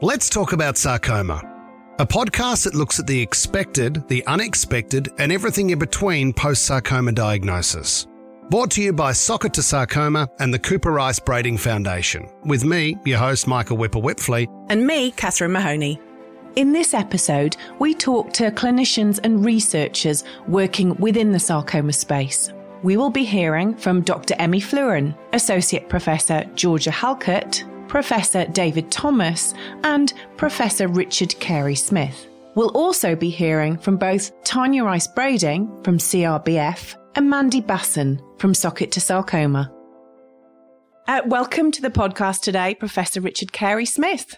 Let's talk about sarcoma, a podcast that looks at the expected, the unexpected, and everything in between post sarcoma diagnosis. Brought to you by Sock it to Sarcoma and the Cooper Rice Brading Foundation, with me, your host, Michael Wippa Wipfli, and me, Catherine Mahoney. In this episode, we talk to clinicians and researchers working within the sarcoma space. We will be hearing from Dr. Emmy Fleuren, Associate Professor Georgia Halkett, Professor David Thomas, and Professor Richard Carey Smith. We'll also be hearing from both Tanya Rice Brading from CRBF and Mandy Basson from Sock it to Sarcoma. Uh, welcome to the podcast today, Professor Richard Carey Smith.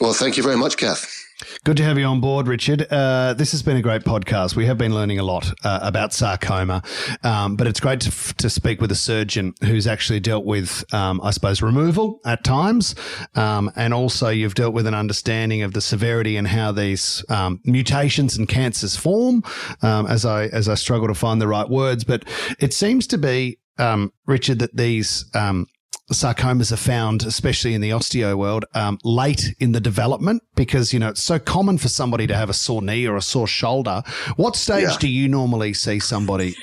Well, thank you very much, Kath. Good to have you on board, Richard. Uh, this has been a great podcast. We have been learning a lot uh, about sarcoma, um, but it's great to, f- to speak with a surgeon who's actually dealt with, um, I suppose, removal at times, um, and also you've dealt with an understanding of the severity and how these um, mutations and cancers form. Um, as I as I struggle to find the right words, but it seems to be um, Richard, that these um, sarcomas are found, especially in the osteo world, um, late in the development because, you know, it's so common for somebody to have a sore knee or a sore shoulder. What stage yeah. do you normally see somebody?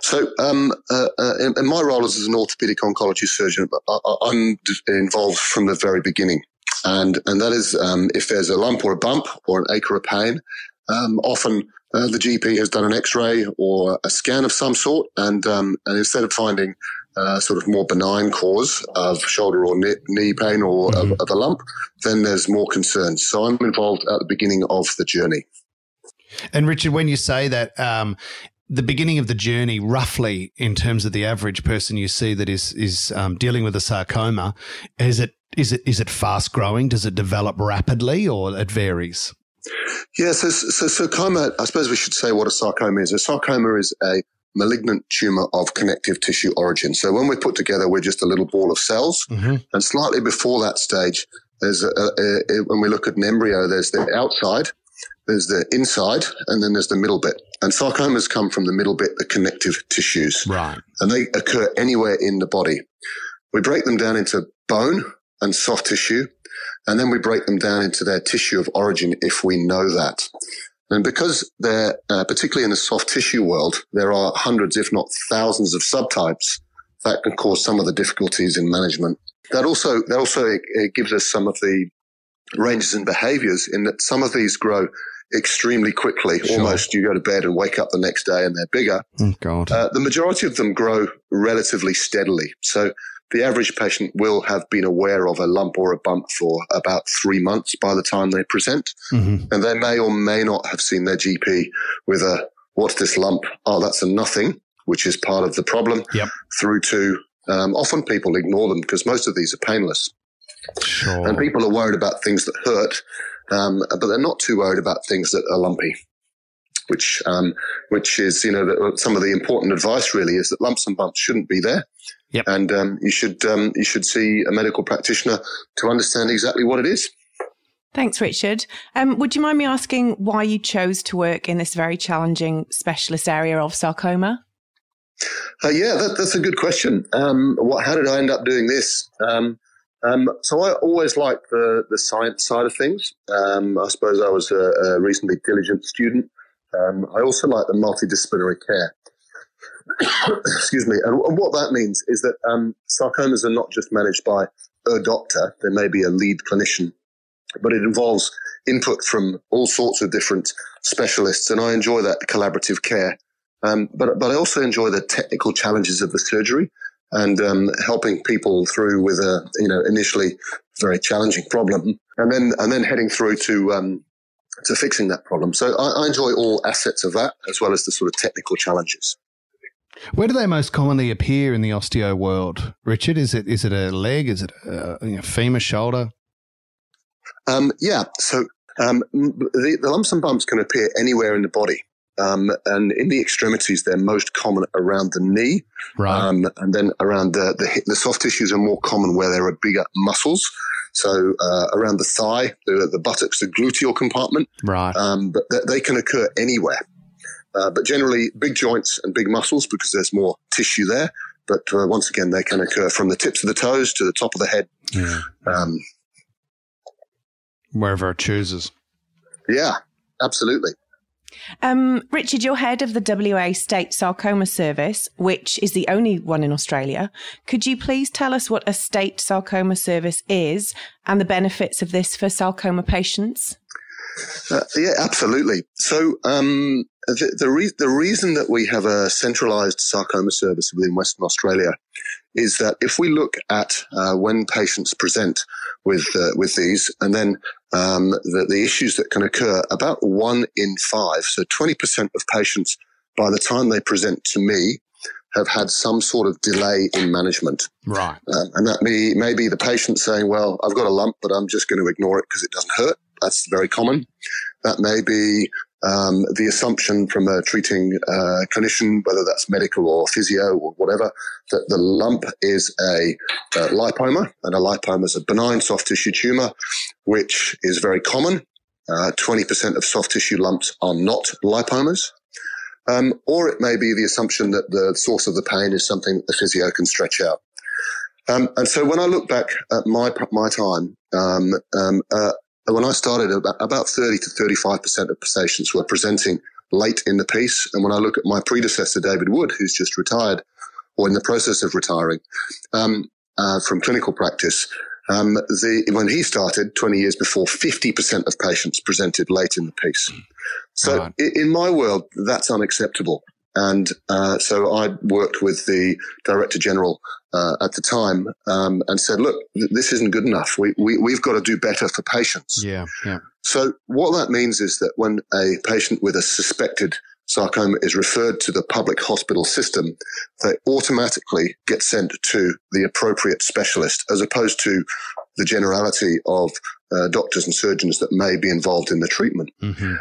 So, um, uh, uh, in, in, my role as an orthopedic oncology surgeon, I, am involved from the very beginning. And, and that is um, if there's a lump or a bump or an ache or a pain, um, often uh, the GP has done an X-ray or a scan of some sort, and um, and instead of finding uh, sort of more benign cause of shoulder or knee pain or mm-hmm. of, of, a lump, then there's more concerns. So I'm involved at the beginning of the journey. And Richard, when you say that, um, the beginning of the journey, roughly in terms of the average person you see that is is um, dealing with a sarcoma, is it is it is it fast growing? Does it develop rapidly, or it varies? Yeah, so, so sarcoma. I suppose we should say what a sarcoma is. A sarcoma is a malignant tumor of connective tissue origin. So when we're put together, we're just a little ball of cells. Mm-hmm. And slightly before that stage, there's a, a, a, when we look at an embryo, there's the outside, there's the inside, and then there's the middle bit. And sarcomas come from the middle bit, the connective tissues. Right. And they occur anywhere in the body. We break them down into bone and soft tissue, and then we break them down into their tissue of origin if we know that. And because they're, uh, particularly in the soft tissue world, there are hundreds, if not thousands of subtypes that can cause some of the difficulties in management. That also, that also gives us some of the ranges in behaviors in that some of these grow extremely quickly. Sure. Almost you go to bed and wake up the next day and they're bigger. Oh, God. Uh, the majority of them grow relatively steadily. So the average patient will have been aware of a lump or a bump for about three months by the time they present. Mm-hmm. And they may or may not have seen their GP with a, what's this lump? Oh, that's a nothing, which is part of the problem, yep. through to um, often people ignore them because most of these are painless. Sure. And people are worried about things that hurt, um, but they're not too worried about things that are lumpy which um, which is you know the, some of the important advice really is that lumps and bumps shouldn't be there. Yep. And um, you should um, you should see a medical practitioner to understand exactly what it is. Thanks, Richard. Um, would you mind me asking why you chose to work in this very challenging specialist area of sarcoma? Uh, yeah, that, that's a good question. Um, what, how did I end up doing this? Um, um, so I always liked the, the science side of things. I suppose I was a, a reasonably diligent student. I also like the multidisciplinary care. Excuse me. And, and, what that means is that um, sarcomas are not just managed by a doctor. There may be a lead clinician, but it involves input from all sorts of different specialists. And I enjoy that collaborative care. Um, but, but I also enjoy the technical challenges of the surgery and um, helping people through with a, you know, initially very challenging problem and then, and then heading through to, um, to fixing that problem. So I, I enjoy all assets of that as well as the sort of technical challenges. Where do they most commonly appear in the osteo world, Richard? Is it is it a leg? Is it a, a femur, shoulder? Um, yeah. So um, the, the, lumps and bumps can appear anywhere in the body. Um, and in the extremities, they're most common around the knee, right. Um, and then around the, the, the soft tissues are more common where there are bigger muscles. So uh, around the thigh, the, the buttocks, the gluteal compartment, right? Um, but th- they can occur anywhere. Uh, but generally, big joints and big muscles because there's more tissue there. But uh, once again, they can occur from the tips of the toes to the top of the head. Yeah. Um, wherever it chooses. Yeah, absolutely. Um, Richard, you're head of the WA State Sarcoma Service, which is the only one in Australia. Could you please tell us what a state sarcoma service is and the benefits of this for sarcoma patients? Uh, yeah, absolutely. So um, the the, re- the, reason that we have a centralised sarcoma service within Western Australia is that if we look at uh, when patients present with uh, with these, and then um, the, the issues that can occur, about one in five, so twenty percent of patients, by the time they present to me, have had some sort of delay in management. Right. Um, and that may, may be the patient saying, well, I've got a lump, but I'm just going to ignore it because it doesn't hurt. That's very common. That may be um, the assumption from a treating uh, clinician, whether that's medical or physio or whatever, that the lump is a, a lipoma, and a lipoma is a benign soft tissue tumor, which is very common. Uh, 20% of soft tissue lumps are not lipomas. Um, or it may be the assumption that the source of the pain is something that the physio can stretch out. Um, and so when I look back at my my time, um, um uh, when I started, about, about 30 to 35% of patients were presenting late in the piece. And when I look at my predecessor, David Wood, who's just retired or in the process of retiring um, uh, from clinical practice, um, the, when he started 20 years before, 50% of patients presented late in the piece. So in my world, that's unacceptable. And uh, so I worked with the Director General uh, at the time um, and said, look, th- this isn't good enough. We, we, we've got to do better for patients. Yeah, yeah. So what that means is that when a patient with a suspected sarcoma is referred to the public hospital system, they automatically get sent to the appropriate specialist as opposed to the generality of uh, doctors and surgeons that may be involved in the treatment. Mm-hmm.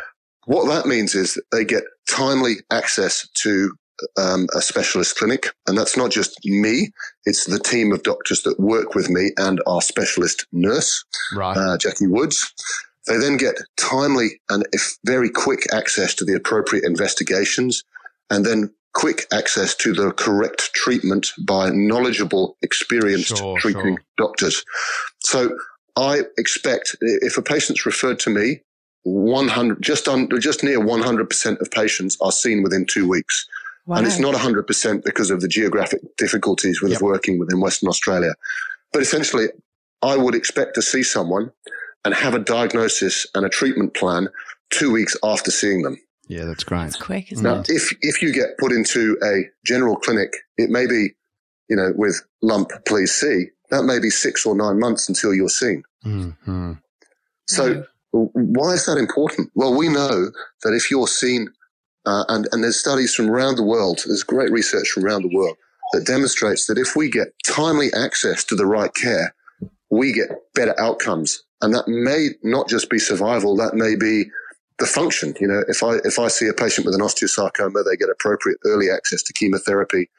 What that means is that they get timely access to um, a specialist clinic. And that's not just me. It's the team of doctors that work with me and our specialist nurse, right. uh, Jackie Woods. They then get timely and very quick access to the appropriate investigations and then quick access to the correct treatment by knowledgeable, experienced sure, treating sure. doctors. So I expect if a patient's referred to me, 100, just under, just near 100% of patients are seen within two weeks. Wow. And it's not 100% because of the geographic difficulties with yep. working within Western Australia. But essentially, I would expect to see someone and have a diagnosis and a treatment plan two weeks after seeing them. Yeah, that's great. It's quick, isn't now, it? If, if you get put into a general clinic, it may be, you know, with lump, please see, that may be six or nine months until you're seen. Mm-hmm. So why is that important? Well, we know that if you're seen, uh, and, and there's studies from around the world, there's great research from around the world that demonstrates that if we get timely access to the right care, we get better outcomes. And that may not just be survival, that may be the function. You know, if I, if I see a patient with an osteosarcoma, they get appropriate early access to chemotherapy,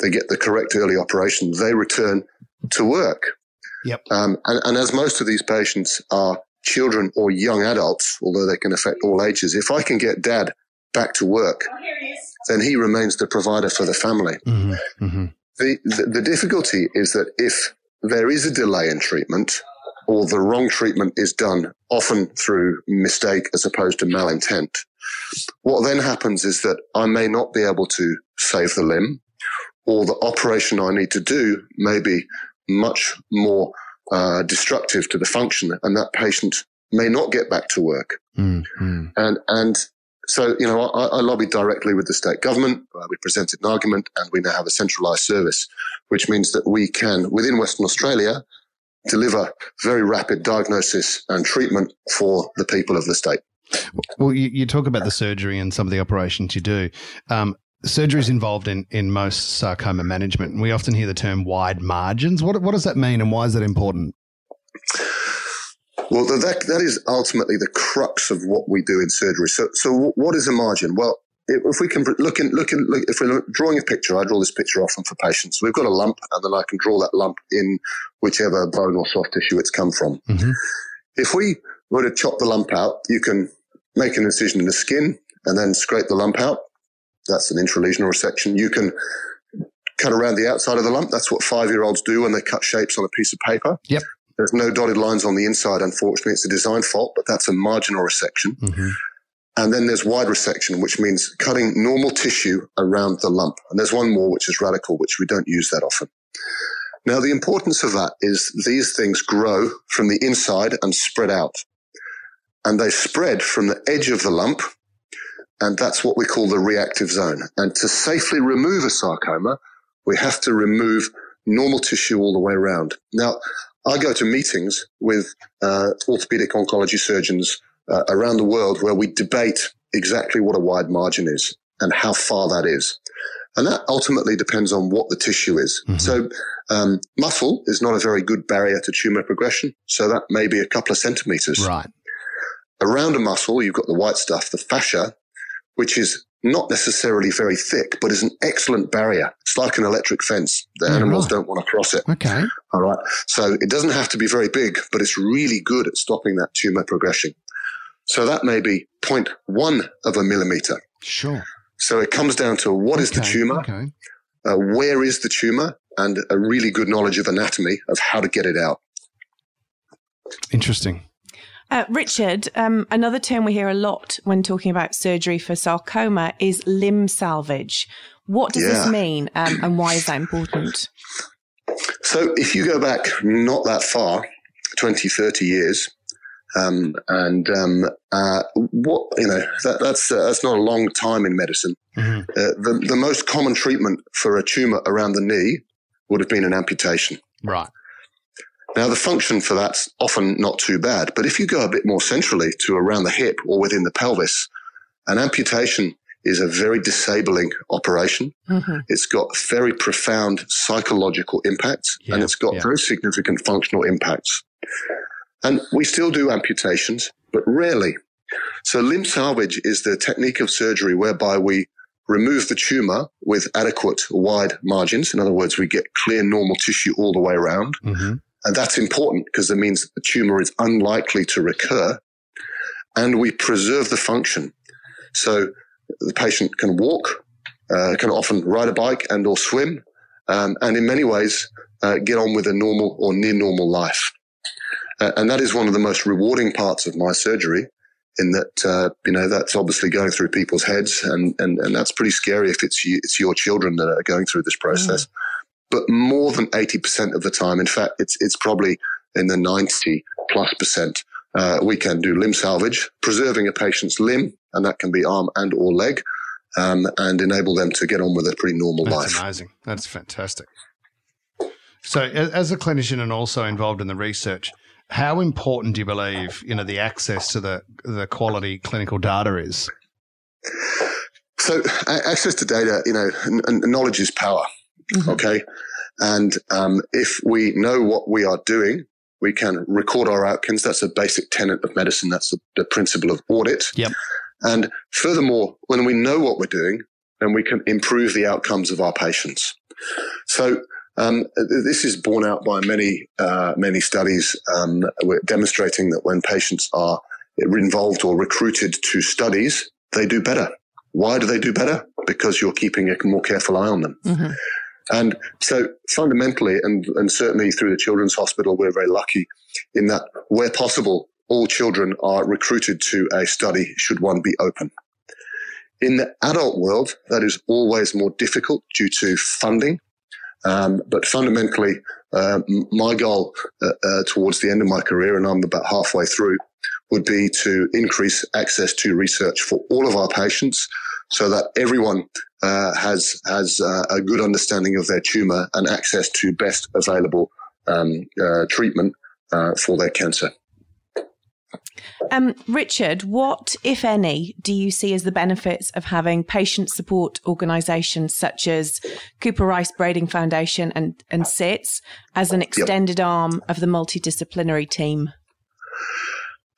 they get the correct early operation, they return to work. Yep. Um, and, and as most of these patients are children or young adults, although they can affect all ages, if I can get dad back to work, then he remains the provider for the family. Mm-hmm, mm-hmm. The, the, the difficulty is that if there is a delay in treatment or the wrong treatment is done, often through mistake as opposed to malintent, what then happens is that I may not be able to save the limb or the operation I need to do may be much more uh, destructive to the function, and that patient may not get back to work. Mm-hmm. And and so you know, I, I, lobbied directly with the state government. Uh, we presented an argument, and we now have a centralised service, which means that we can, within Western Australia, deliver very rapid diagnosis and treatment for the people of the state. Well, you, you, talk about the surgery and some of the operations you do. Um, surgery is involved in, in most sarcoma management. And we often hear the term wide margins. What, what does that mean and why is that important? Well, that, that is ultimately the crux of what we do in surgery. So, so what is a margin? Well, if we can look in, look in, look, if we're drawing a picture, I draw this picture often for patients. We've got a lump, and then I can draw that lump in whichever bone or soft tissue it's come from. Mm-hmm. If we were to chop the lump out, you can make an incision in the skin and then scrape the lump out. That's an intralesional resection. You can cut around the outside of the lump. That's what five year olds do when they cut shapes on a piece of paper. Yep. There's no dotted lines on the inside, unfortunately. It's a design fault, but that's a marginal resection. Mm-hmm. And then there's wide resection, which means cutting normal tissue around the lump. And there's one more, which is radical, which we don't use that often. Now, the importance of that is these things grow from the inside and spread out. And they spread from the edge of the lump. And that's what we call the reactive zone. And to safely remove a sarcoma, we have to remove normal tissue all the way around. Now, I go to meetings with uh, orthopedic oncology surgeons uh, around the world where we debate exactly what a wide margin is and how far that is. And that ultimately depends on what the tissue is. Mm-hmm. So, um, muscle is not a very good barrier to tumor progression. So that may be a couple of centimeters. Right. Around a muscle, you've got the white stuff, the fascia, which is not necessarily very thick, but is an excellent barrier. It's like an electric fence. The animals right. don't want to cross it. Okay. All right. So it doesn't have to be very big, but it's really good at stopping that tumor progression. So that may be 0.1 of a millimeter. Sure. So it comes down to what okay. is the tumor? Okay. Uh, where is the tumor? And a really good knowledge of anatomy of how to get it out. Interesting. Uh, Richard, um, another term we hear a lot when talking about surgery for sarcoma is limb salvage. What does yeah. this mean um, and why is that important? So, if you go back not that far, 20, 30 years, um, and um, uh, what you know that, that's uh, that's not a long time in medicine. Mm-hmm. Uh, the the most common treatment for a tumor around the knee would have been an amputation. Right. Now, the function for that's often not too bad, but if you go a bit more centrally to around the hip or within the pelvis, an amputation is a very disabling operation. Mm-hmm. It's got very profound psychological impacts yeah, and it's got yeah. very significant functional impacts. And we still do amputations, but rarely. So limb salvage is the technique of surgery whereby we remove the tumor with adequate wide margins. In other words, we get clear normal tissue all the way around. Mm-hmm. And that's important because it means the tumor is unlikely to recur and we preserve the function. So the patient can walk, uh, can often ride a bike and or swim, um, and in many ways uh, get on with a normal or near normal life. Uh, and that is one of the most rewarding parts of my surgery in that, uh, you know, that's obviously going through people's heads and, and, and that's pretty scary if it's, you, it's your children that are going through this process. Mm but more than 80% of the time, in fact, it's, it's probably in the 90 plus percent, uh, we can do limb salvage, preserving a patient's limb, and that can be arm and or leg, um, and enable them to get on with a pretty normal That's life. That's amazing. That's fantastic. So, as a clinician and also involved in the research, how important do you believe you know the access to the the quality clinical data is? So, access to data, you know, knowledge is power. Mm-hmm. Okay. And um, if we know what we are doing, we can record our outcomes. That's a basic tenet of medicine. That's the, the principle of audit. Yep. And furthermore, when we know what we're doing, then we can improve the outcomes of our patients. So um, this is borne out by many uh, many studies um, demonstrating that when patients are involved or recruited to studies, they do better. Why do they do better? Because you're keeping a more careful eye on them. Mm-hmm. And so fundamentally, and, and certainly through the Children's Hospital, we're very lucky in that where possible, all children are recruited to a study should one be open. In the adult world, that is always more difficult due to funding. Um, but fundamentally, uh, my goal uh, uh, towards the end of my career, and I'm about halfway through, would be to increase access to research for all of our patients so that everyone uh, has has uh, a good understanding of their tumor and access to best available um, uh, treatment uh, for their cancer. Um, Richard, what, if any, do you see as the benefits of having patient support organisations such as Cooper Rice Brading Foundation and, and SITS as an extended yep. arm of the multidisciplinary team?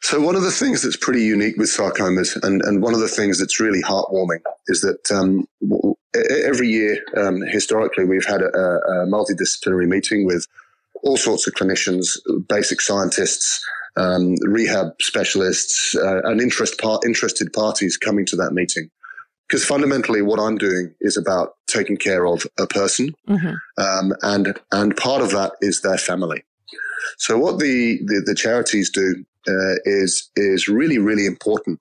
So one of the things that's pretty unique with sarcomas, and, and one of the things that's really heartwarming, is that um, every year, um, historically, we've had a, a, multidisciplinary meeting with all sorts of clinicians, basic scientists, um, rehab specialists, uh, and interest par- interested parties coming to that meeting. Because fundamentally, what I'm doing is about taking care of a person, mm-hmm. Um, and and part of that is their family. So what the, the, the charities do uh, is is really really important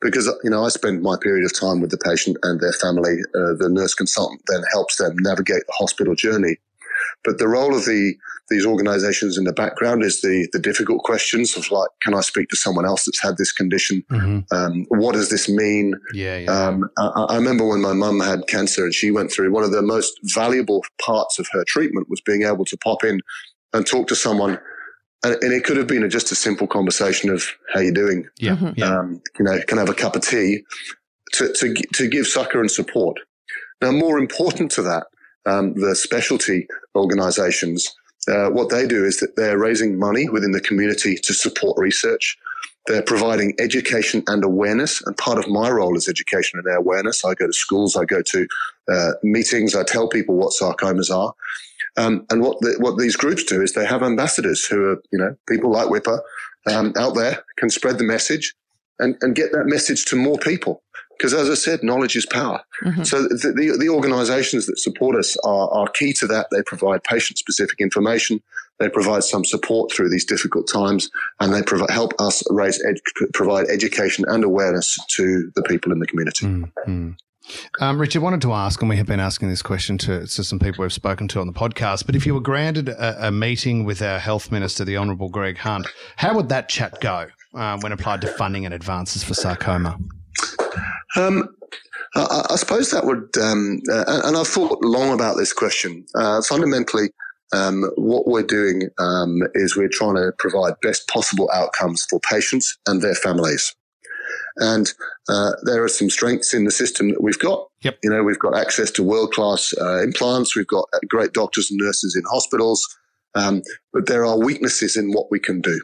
because you know I spend my period of time with the patient and their family. Uh, the nurse consultant then helps them navigate the hospital journey. But the role of the these organisations in the background is the the difficult questions of like, can I speak to someone else that's had this condition? Mm-hmm. Um, what does this mean? Yeah, yeah. Um, I, I, remember when my mum had cancer and she went through one of the most valuable parts of her treatment was being able to pop in and talk to someone. And, and it could have been a, just a simple conversation of how you doing. Yeah, mm-hmm. yeah. Um, you know, can I have a cup of tea to, to, to give succor and support. Now, more important to that, um, the specialty organizations, uh, what they do is that they're raising money within the community to support research. They're providing education and awareness. And part of my role is education and awareness. I go to schools, I go to uh, meetings, I tell people what sarcomas are. Um, and what the, what these groups do is they have ambassadors who are, you know, people like Wippa um, out there can spread the message and, and get that message to more people. Because as I said, knowledge is power. Mm-hmm. So the, the, the, organizations that support us are, are key to that. They provide patient specific information. They provide some support through these difficult times and they provide, help us raise, ed, provide education and awareness to the people in the community. Mm-hmm. Um, Richard, wanted to ask, and we have been asking this question to, to some people we've spoken to on the podcast, but if you were granted a, a meeting with our health minister, the Honourable Greg Hunt, how would that chat go uh, when applied to funding and advances for sarcoma? Um, I, I, suppose that would, um, uh, and I've thought long about this question. Uh, fundamentally, um, what we're doing um, is we're trying to provide best possible outcomes for patients and their families. And uh, there are some strengths in the system that we've got. Yep. You know, we've got access to world class uh, implants. We've got great doctors and nurses in hospitals. Um, but there are weaknesses in what we can do.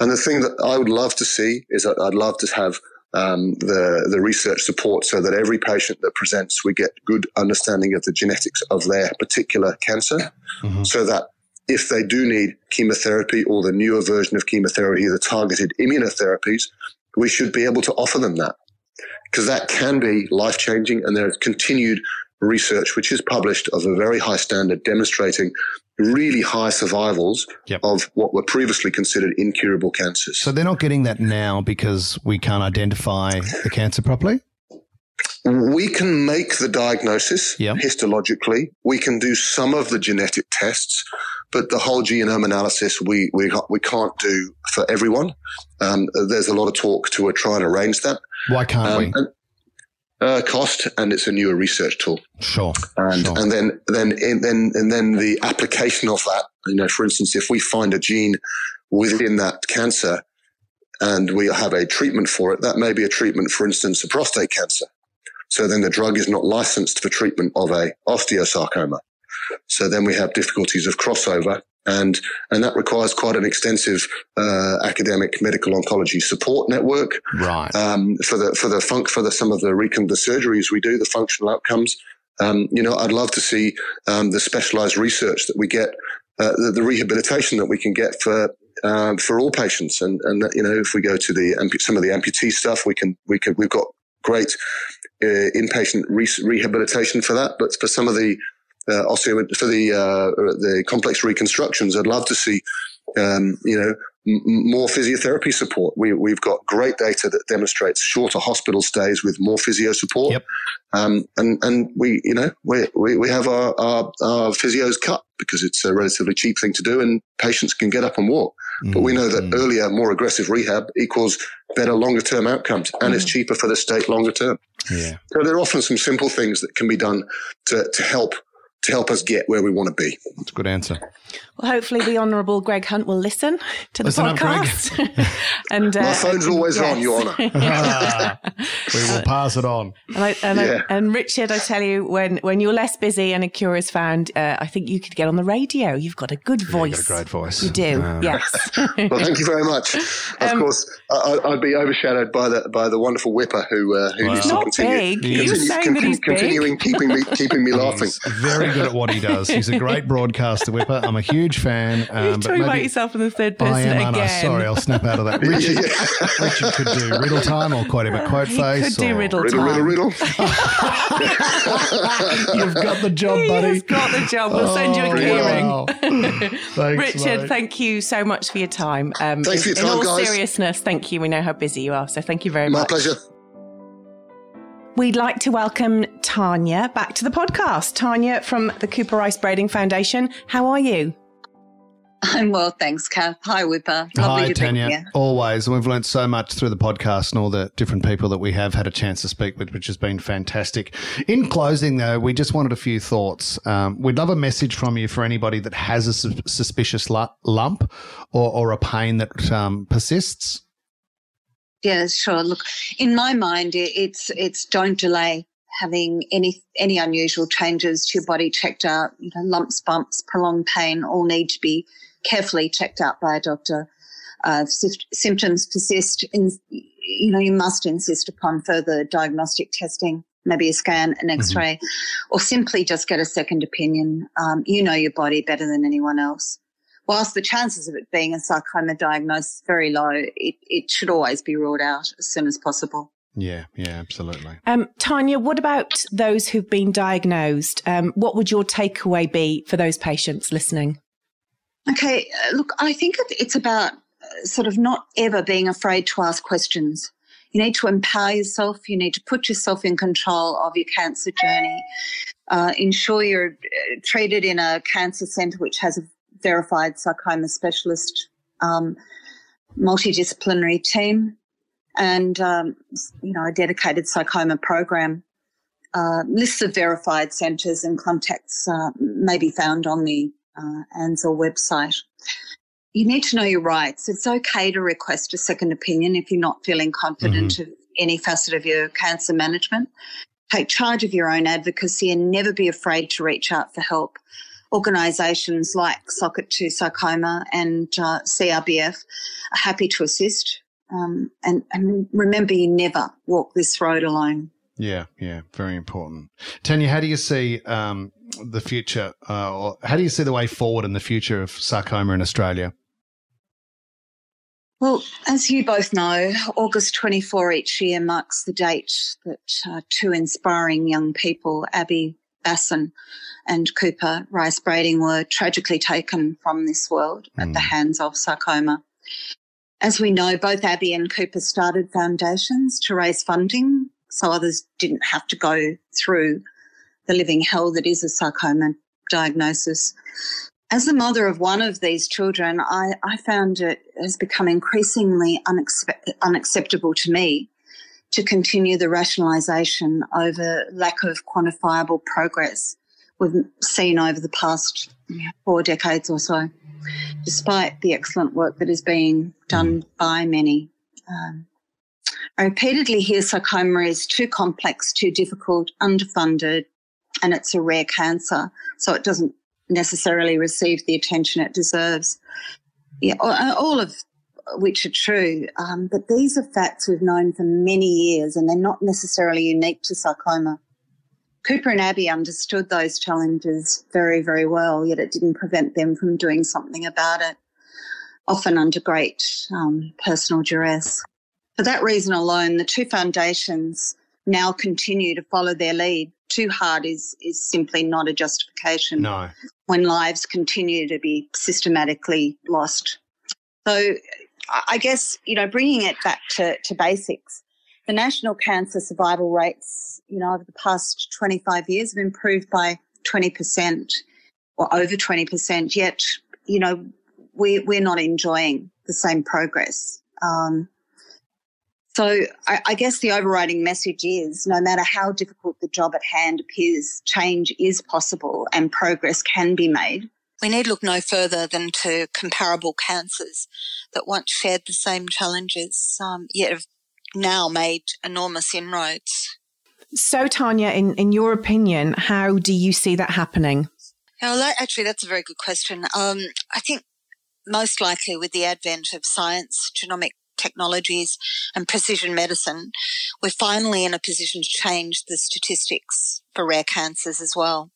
And the thing that I would love to see is that I'd love to have um, the the research support so that every patient that presents we get good understanding of the genetics of their particular cancer, mm-hmm. so that if they do need chemotherapy or the newer version of chemotherapy, the targeted immunotherapies, we should be able to offer them that because that can be life changing. And there's continued research, which is published of a very high standard demonstrating really high survivals yep. of what were previously considered incurable cancers. So they're not getting that now because we can't identify the cancer properly? We can make the diagnosis yep. histologically. We can do some of the genetic tests, but the whole genome analysis we we, we can't do for everyone. Um, there's a lot of talk to try and arrange that. Why can't um, we? And, uh, cost, and it's a newer research tool. Sure. And sure. and then then and then and then the application of that. You know, for instance, if we find a gene within that cancer, and we have a treatment for it, that may be a treatment, for instance, of prostate cancer. So then the drug is not licensed for treatment of a osteosarcoma. So then we have difficulties of crossover and and that requires quite an extensive uh, academic medical oncology support network. Right. Um, for the for the funk for the some of the recon the surgeries we do, the functional outcomes. Um, you know, I'd love to see um, the specialized research that we get, uh, the, the, rehabilitation that we can get for um, for all patients. And and you know, if we go to the some of the amputee stuff, we can we can we've got great uh, inpatient re- rehabilitation for that. But for some of the uh, osteo for the uh, the complex reconstructions. I'd love to see, um, you know, more physiotherapy support. We, we've got great data that demonstrates shorter hospital stays with more physio support. Yep. Um, and and we you know we we, we have our, our, our physios cut because it's a relatively cheap thing to do, and patients can get up and walk. Mm-hmm. But we know that mm. earlier, more aggressive rehab equals better longer term outcomes, and mm-hmm. it's cheaper for the state longer term. Yeah. So there are often some simple things that can be done to to help to help us get where we want to be. That's a good answer. Well, hopefully the Honourable Greg Hunt will listen to the listen podcast. and uh, my phone's always yes. on, Your Honour. we will pass it on. And, I, and, yeah. I, and, Richard, I tell you, when when you're less busy and a cure is found, uh, I think you could get on the radio. You've got a good voice. Yeah, a great voice. You do. Um, yes. well, thank you very much. Of um, course, I, would be overshadowed by the by the wonderful Wippa who uh, who wow. needs to continue. Big. Continue, saying that he's continuing big. keeping me keeping me laughing. very very good at what he does. He's a great broadcaster, Wippa. I'm a huge fan. Um, You're talking about yourself in the third person I am, again. I? Sorry, I'll snap out of that. Richard, Richard could do riddle time or quite a quote he face. Could do riddle, riddle time. Riddle, riddle, You've got the job, buddy. He's got the job. We'll send you a oh, keyring. Wow. Thanks, Richard, mate. thank you so much for your time. Um, Thanks for your time, in all guys. seriousness, thank you. We know how busy you are, so thank you very My much. My pleasure. We'd like to welcome Tanya back to the podcast. Tanya from the Cooper Rice Brading Foundation. How are you? I'm well, thanks, Kath. Hi, Wippa. Lovely Hi, Tanya. Always. And We've learned so much through the podcast and all the different people that we have had a chance to speak with, which has been fantastic. In closing, though, we just wanted a few thoughts. Um, we'd love a message from you for anybody that has a su- suspicious lump or, or, a pain that um, persists. Yeah, sure. Look, in my mind, it's it's don't delay having any any unusual changes to your body checked out. You know, lumps, bumps, prolonged pain all need to be carefully checked out by a doctor. Uh, symptoms persist, in, you know, you must insist upon further diagnostic testing, maybe a scan, an mm-hmm. X-ray, mm-hmm. or simply just get a second opinion. Um, you know your body better than anyone else whilst the chances of it being a sarcoma diagnosis is very low, it, it should always be ruled out as soon as possible. Yeah, yeah, absolutely. Um, Tanya, what about those who've been diagnosed? Um, what would your takeaway be for those patients listening? Okay, uh, look, I think it's about uh, sort of not ever being afraid to ask questions. You need to empower yourself. You need to put yourself in control of your cancer journey. Uh, ensure you're uh, treated in a cancer centre which has a verified sarcoma specialist um, multidisciplinary team and um, you know a dedicated sarcoma program. Uh, lists of verified centres and contacts uh, may be found on the uh, website. You need to know your rights. It's okay to request a second opinion if you're not feeling confident mm-hmm. of any facet of your cancer management. Take charge of your own advocacy and never be afraid to reach out for help organisations like Sock it to Sarcoma and uh, CRBF are happy to assist. Um, and, and remember, you never walk this road alone. Yeah, yeah, very important. Tanya, how do you see um, the future, uh, or how do you see the way forward in the future of sarcoma in Australia? Well, as you both know, August 24 each year marks the date that uh, two inspiring young people, Abby Basson and Cooper Rice Brading were tragically taken from this world mm. at the hmm. hands of sarcoma. As we know, both Abby and Cooper started foundations to raise funding so others didn't have to go through the living hell that is a sarcoma diagnosis. As the mother of one of these children, I, I found it has become increasingly unaccept- unacceptable to me to continue the rationalisation over lack of quantifiable progress we've seen over the past four decades or so, despite the excellent work that is being done by many. Um, I repeatedly hear sarcoma is too complex, too difficult, underfunded, and it's a rare cancer, so it doesn't necessarily receive the attention it deserves. Yeah, all of which are true, um, but these are facts we've known for many years, and they're not necessarily unique to sarcoma. Cooper and Abby understood those challenges very, very well, yet it didn't prevent them from doing something about it, often under great um, personal duress. For that reason alone, the two foundations now continue to follow their lead. Too hard is, is simply not a justification. No. When lives continue to be systematically lost. So I guess, you know, bringing it back to, to basics, the national cancer survival rates, you know, over the past 25 years have improved by 20% or over 20%, yet, you know, we, we're not enjoying the same progress. Um, so I, I, guess the overriding message is no matter how difficult the job at hand appears, change is possible and progress can be made. We need look no further than to comparable cancers that once shared the same challenges, um, yet have now made enormous inroads. So, Tanya, in, in your opinion, how do you see that happening? Well, actually, that's a very good question. Um, I think most likely with the advent of science, genomic technologies, and precision medicine, we're finally in a position to change the statistics for rare cancers as well.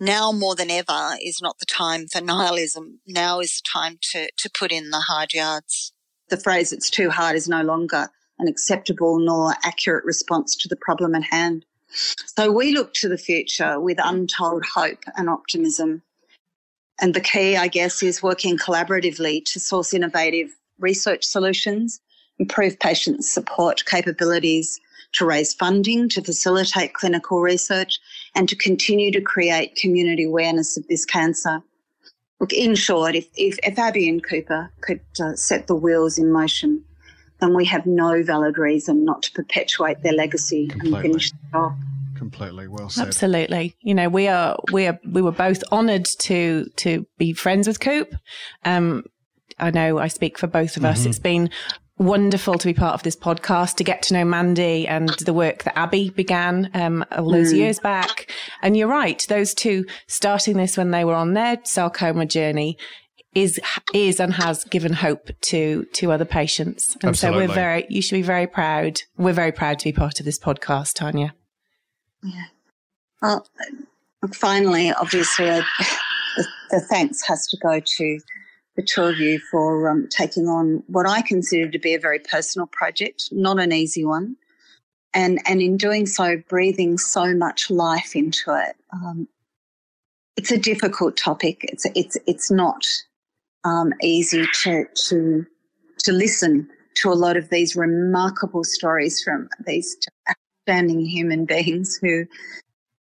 now more than ever is not the time for nihilism. Now is the time to, to put in the hard yards. The phrase it's too hard is no longer an acceptable nor accurate response to the problem at hand. So we look to the future with untold hope and optimism. And the key, I guess, is working collaboratively to source innovative research solutions, improve patient support capabilities, to raise funding to facilitate clinical research, and to continue to create community awareness of this cancer. Look, in short, if, if, if Abby and Cooper could uh, set the wheels in motion, then we have no valid reason not to perpetuate their legacy Completely. and finish the job completely well said absolutely you know we are we are we were both honored to to be friends with coop um I know I speak for both of us. Mm-hmm. It's been wonderful to be part of this podcast to get to know Mandy and the work that Abby began um, all those mm. years back. And you're right, those two starting this when they were on their sarcoma journey is is and has given hope to to other patients. And Absolutely. so we're very you should be very proud. We're very proud to be part of this podcast, Tanya. Yeah. Well, finally, obviously, the, the thanks has to go to the two of you for um, taking on what I consider to be a very personal project, not an easy one, and and in doing so, breathing so much life into it. Um, it's a difficult topic. It's it's it's not um, easy to to to listen to a lot of these remarkable stories from these outstanding human beings who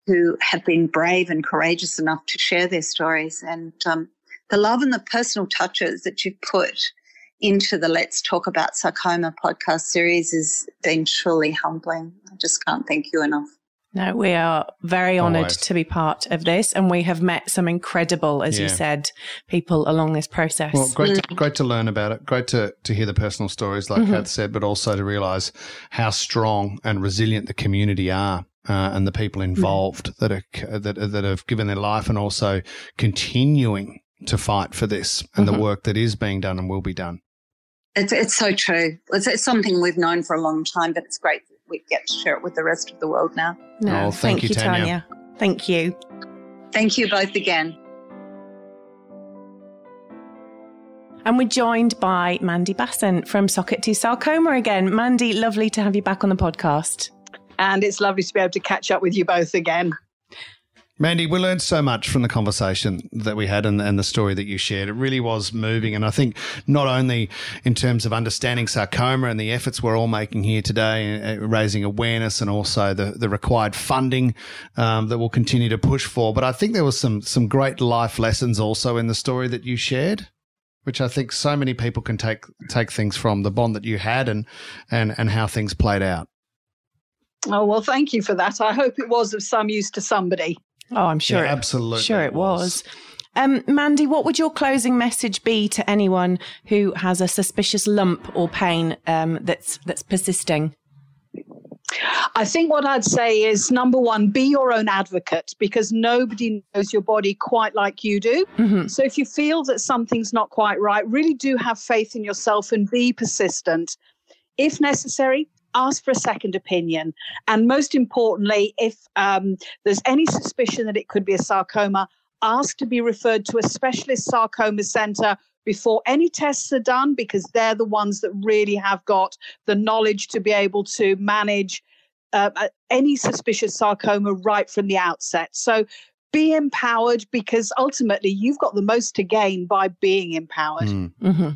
who have been brave and courageous enough to share their stories and um, the love and the personal touches that you've put into the Let's Talk About Sarcoma podcast series has been truly humbling. I just can't thank you enough. No, we are very honoured Always. to be part of this, and we have met some incredible, as yeah. you said, people along this process. Well, great, to, great to learn about it. Great to, to hear the personal stories, like mm-hmm. Kath said, but also to realise how strong and resilient the community are. Uh, and the people involved that are that that have given their life and also continuing to fight for this and mm-hmm. the work that is being done and will be done. It's, it's so true. It's, it's, something we've known for a long time, but it's great that we get to share it with the rest of the world now. No, oh, thank, thank you, Tanya. Tanya. Thank you. Thank you both again. And we're joined by Mandy Basson from Sock it to Sarcoma again. Mandy, lovely to have you back on the podcast. And it's lovely to be able to catch up with you both again. Mandy, we learned so much from the conversation that we had and, and, the story that you shared. It really was moving. And I think not only in terms of understanding sarcoma and the efforts we're all making here today, uh, raising awareness and also the, the required funding um, that we'll continue to push for, but I think there was some, some great life lessons also in the story that you shared. Which I think so many people can take take things from the bond that you had and and and how things played out. Oh well, thank you for that. I hope it was of some use to somebody. Oh, I'm sure. Yeah, absolutely. Sure, it was. was. Um, Mandy, what would your closing message be to anyone who has a suspicious lump or pain um, that's that's persisting? I think what I'd say is number one, be your own advocate because nobody knows your body quite like you do. Mm-hmm. So if you feel that something's not quite right, really do have faith in yourself and be persistent. If necessary, ask for a second opinion. And most importantly, if um, there's any suspicion that it could be a sarcoma, ask to be referred to a specialist sarcoma center before any tests are done because they're the ones that really have got the knowledge to be able to manage uh, any suspicious sarcoma right from the outset. So be empowered because ultimately you've got the most to gain by being empowered. Mm. Mm-hmm.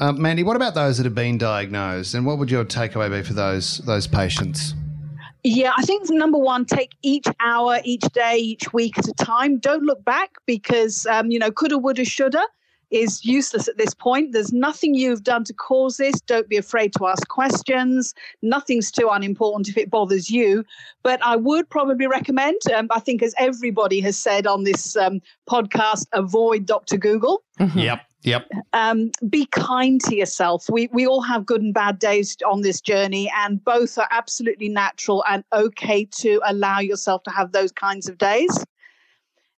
Uh, Mandy, what about those that have been diagnosed, and what would your takeaway be for those those patients? Yeah, I think number one, take each hour, each day, each week at a time. Don't look back because um, you know coulda, woulda, shoulda is useless at this point. There's nothing you've done to cause this. Don't be afraid to ask questions. Nothing's too unimportant if it bothers you. But I would probably recommend, um, I think, as everybody has said on this um, podcast, avoid Dr. Google. Mm-hmm. Yep. Yep. Um, be kind to yourself. We we all have good and bad days on this journey, and both are absolutely natural and okay to allow yourself to have those kinds of days.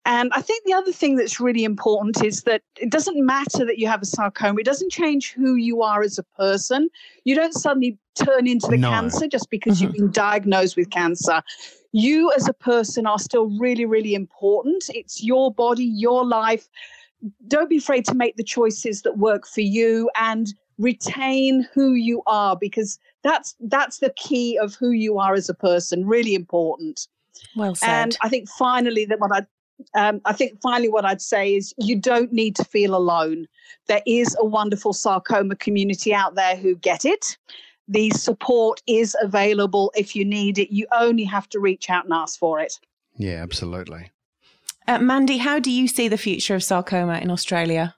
And I think the other thing that's really important is that it doesn't matter that you have a sarcoma. It doesn't change who you are as a person. You don't suddenly turn into the no. cancer just because mm-hmm. you've been diagnosed with cancer. you as a person are still really, really important. It's your body, your life. Don't be afraid to make the choices that work for you and retain who you are because that's that's the key of who you are as a person. Really important. Well said. And I think finally that what I um, I think finally what I'd say is you don't need to feel alone. There is a wonderful sarcoma community out there who get it. The support is available if you need it. You only have to reach out and ask for it. Yeah, absolutely. Uh, Mandy, how do you see the future of sarcoma in Australia?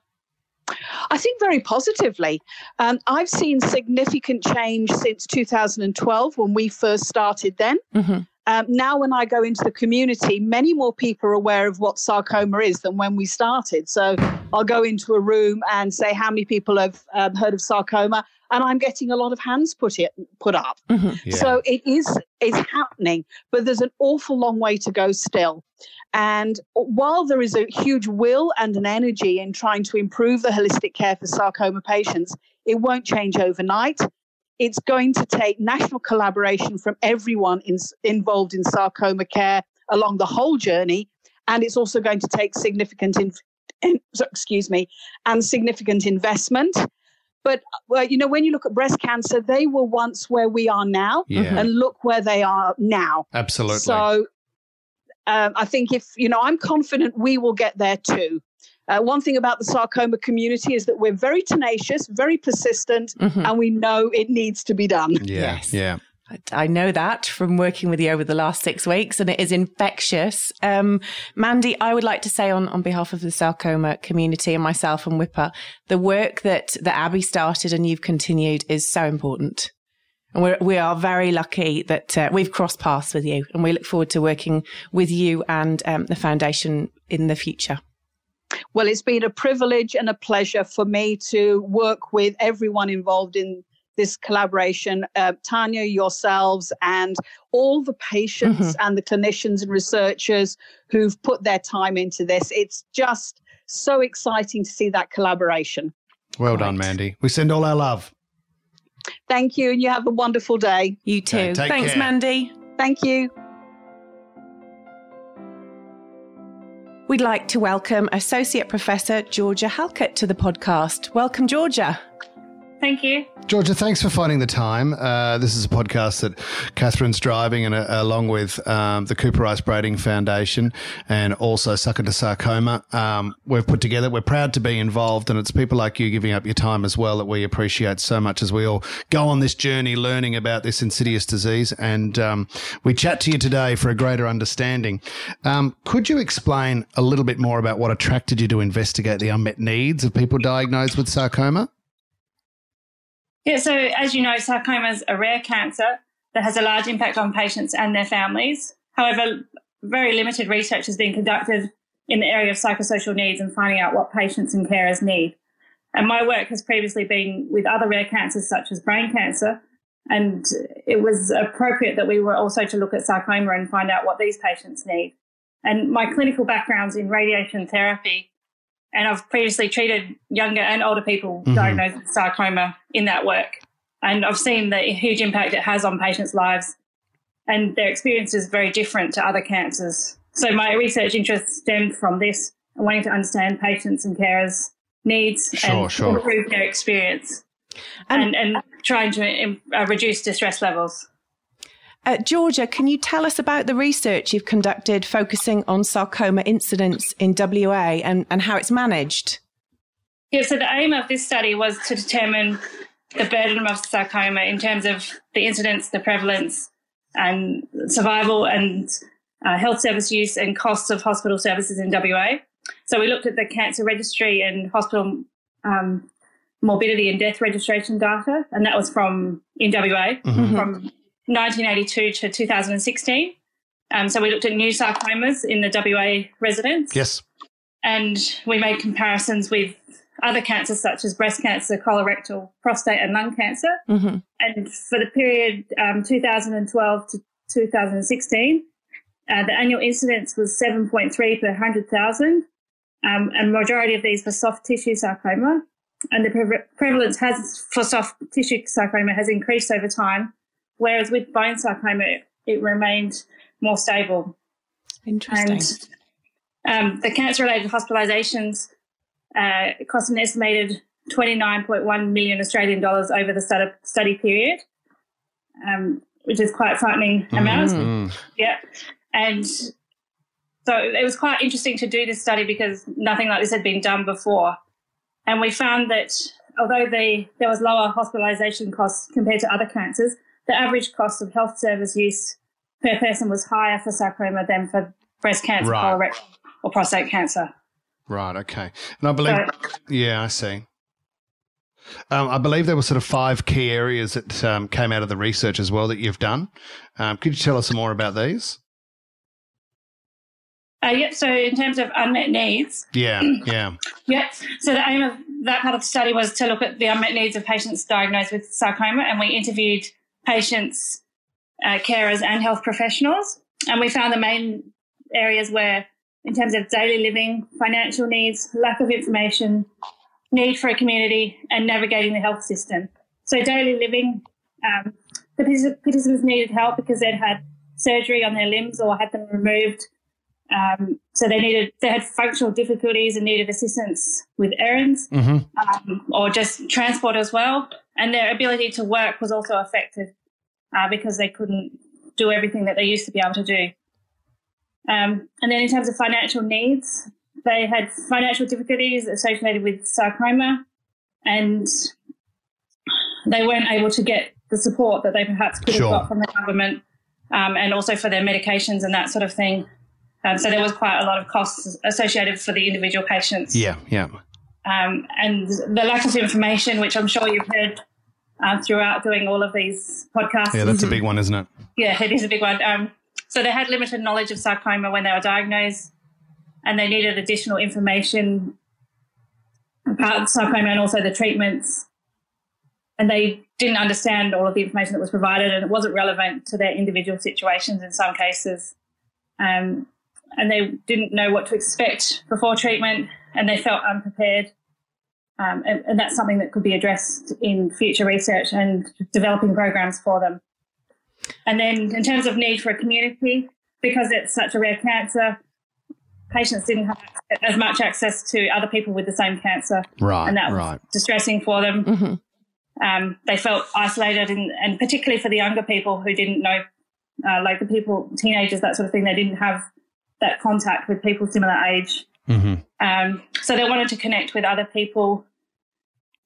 I think very positively. Um, I've seen significant change since 2012 when we first started then. Mm-hmm. Um, now, when I go into the community, many more people are aware of what sarcoma is than when we started. So I'll go into a room and say, How many people have um, heard of sarcoma? And I'm getting a lot of hands put it put up. Mm-hmm. Yeah. So it is it's happening, but there's an awful long way to go still. And while there is a huge will and an energy in trying to improve the holistic care for sarcoma patients, it won't change overnight it's going to take national collaboration from everyone in, involved in sarcoma care along the whole journey. And it's also going to take significant, in, in, excuse me, and significant investment. But well, you know, when you look at breast cancer, they were once where we are now, yeah. and look where they are now. Absolutely. So, um, I think if you know, I'm confident we will get there too. Uh, one thing about the sarcoma community is that we're very tenacious, very persistent, mm-hmm. and we know it needs to be done. Yeah, yes. Yeah. I know that from working with you over the last six weeks, and it is infectious. Um, Mandy, I would like to say on, on behalf of the sarcoma community and myself and Wippa, the work that, that Abby started and you've continued is so important. And we're, we are very lucky that uh, we've crossed paths with you, and we look forward to working with you and um, the foundation in the future. Well, it's been a privilege and a pleasure for me to work with everyone involved in this collaboration uh, Tanya, yourselves, and all the patients mm-hmm. and the clinicians and researchers who've put their time into this. It's just so exciting to see that collaboration. Well done, Mandy. We send all our love. Thank you, and you have a wonderful day. You too. Okay, Thanks, care. Mandy. Thank you. We'd like to welcome Associate Professor Georgia Halkett to the podcast. Welcome, Georgia. Thank you. Georgia, thanks for finding the time. Uh, this is a podcast that Catherine's driving, and uh, along with um, the Cooper Rice Brading Foundation and also Sock it to Sarcoma, um, we've put together. We're proud to be involved, and it's people like you giving up your time as well that we appreciate so much as we all go on this journey learning about this insidious disease. And um, we chat to you today for a greater understanding. Um, could you explain a little bit more about what attracted you to investigate the unmet needs of people diagnosed with sarcoma? Yeah, so as you know, sarcoma is a rare cancer that has a large impact on patients and their families. However, very limited research has been conducted in the area of psychosocial needs and finding out what patients and carers need. And my work has previously been with other rare cancers such as brain cancer. And it was appropriate that we were also to look at sarcoma and find out what these patients need. And my clinical background's in radiation therapy and I've previously treated younger and older people mm-hmm. diagnosed with sarcoma in that work. And I've seen the huge impact it has on patients' lives. And their experience is very different to other cancers. So my research interest stemmed from this and wanting to understand patients and carers' needs sure, and sure. improve their experience and, and, and trying to uh, reduce distress levels. Uh, Georgia, can you tell us about the research you've conducted focusing on sarcoma incidence in WA and, and how it's managed? Yeah, so the aim of this study was to determine the burden of sarcoma in terms of the incidence, the prevalence, and survival and uh, health service use and costs of hospital services in WA. So we looked at the cancer registry and hospital um, morbidity and death registration data, and that was from in WA mm-hmm. from 1982 to 2016. Um, so we looked at new sarcomas in the WA residents. Yes. And we made comparisons with other cancers such as breast cancer, colorectal, prostate, and lung cancer. Mm-hmm. And for the period um, 2012 to 2016, uh, the annual incidence was 7.3 per 100,000. Um, and majority of these were soft tissue sarcoma. And the pre- prevalence has for soft tissue sarcoma has increased over time whereas with bone sarcoma, it, it remained more stable. Interesting. And um, the cancer related hospitalizations uh, cost an estimated 29.1 million Australian dollars over the study, study period, um, which is quite a frightening mm-hmm. amount. Mm. Yeah. And so it was quite interesting to do this study because nothing like this had been done before. And we found that although the, there was lower hospitalisation costs compared to other cancers, the average cost of health service use per person was higher for sarcoma than for breast cancer, right. colorectal, or prostate cancer. Right. Okay. And I believe, so, yeah, I see. Um, I believe there were sort of five key areas that um, came out of the research as well that you've done. Um, could you tell us some more about these? Uh, yeah, so in terms of unmet needs. Yeah, yeah. yeah, so the aim of that part of the study was to look at the unmet needs of patients diagnosed with sarcoma, and we interviewed patients, uh, carers, and health professionals. And we found the main areas where, in terms of daily living, financial needs, lack of information, need for a community, and navigating the health system. So, daily living, um, the participants needed help because they'd had surgery on their limbs or had them removed um, so they needed they had functional difficulties and needed assistance with errands mm-hmm. um, or just transport as well. And their ability to work was also affected uh, because they couldn't do everything that they used to be able to do. Um, and then in terms of financial needs, they had financial difficulties associated with sarcoma, and they weren't able to get the support that they perhaps could sure. have got from the government, um, and also for their medications and that sort of thing. Um, so there was quite a lot of costs associated for the individual patients. Yeah, yeah. Um, and the lack of information, which I'm sure you've heard um, throughout doing all of these podcasts. Yeah, that's a big one, isn't it? Yeah, it is a big one. Um, so they had limited knowledge of sarcoma when they were diagnosed, and they needed additional information about sarcoma and also the treatments. And they didn't understand all of the information that was provided, and it wasn't relevant to their individual situations in some cases. Um, and they didn't know what to expect before treatment and they felt unprepared. Um, and, and, that's something that could be addressed in future research and developing programs for them. And then, in terms of need for a community, because it's such a rare cancer, patients didn't have as much access to other people with the same cancer. Right. And that was right. distressing for them. Mm-hmm. Um, they felt isolated, and, and, particularly for the younger people who didn't know, uh, like the people, teenagers, that sort of thing, they didn't have that contact with people similar age. Mm-hmm. Um, so they wanted to connect with other people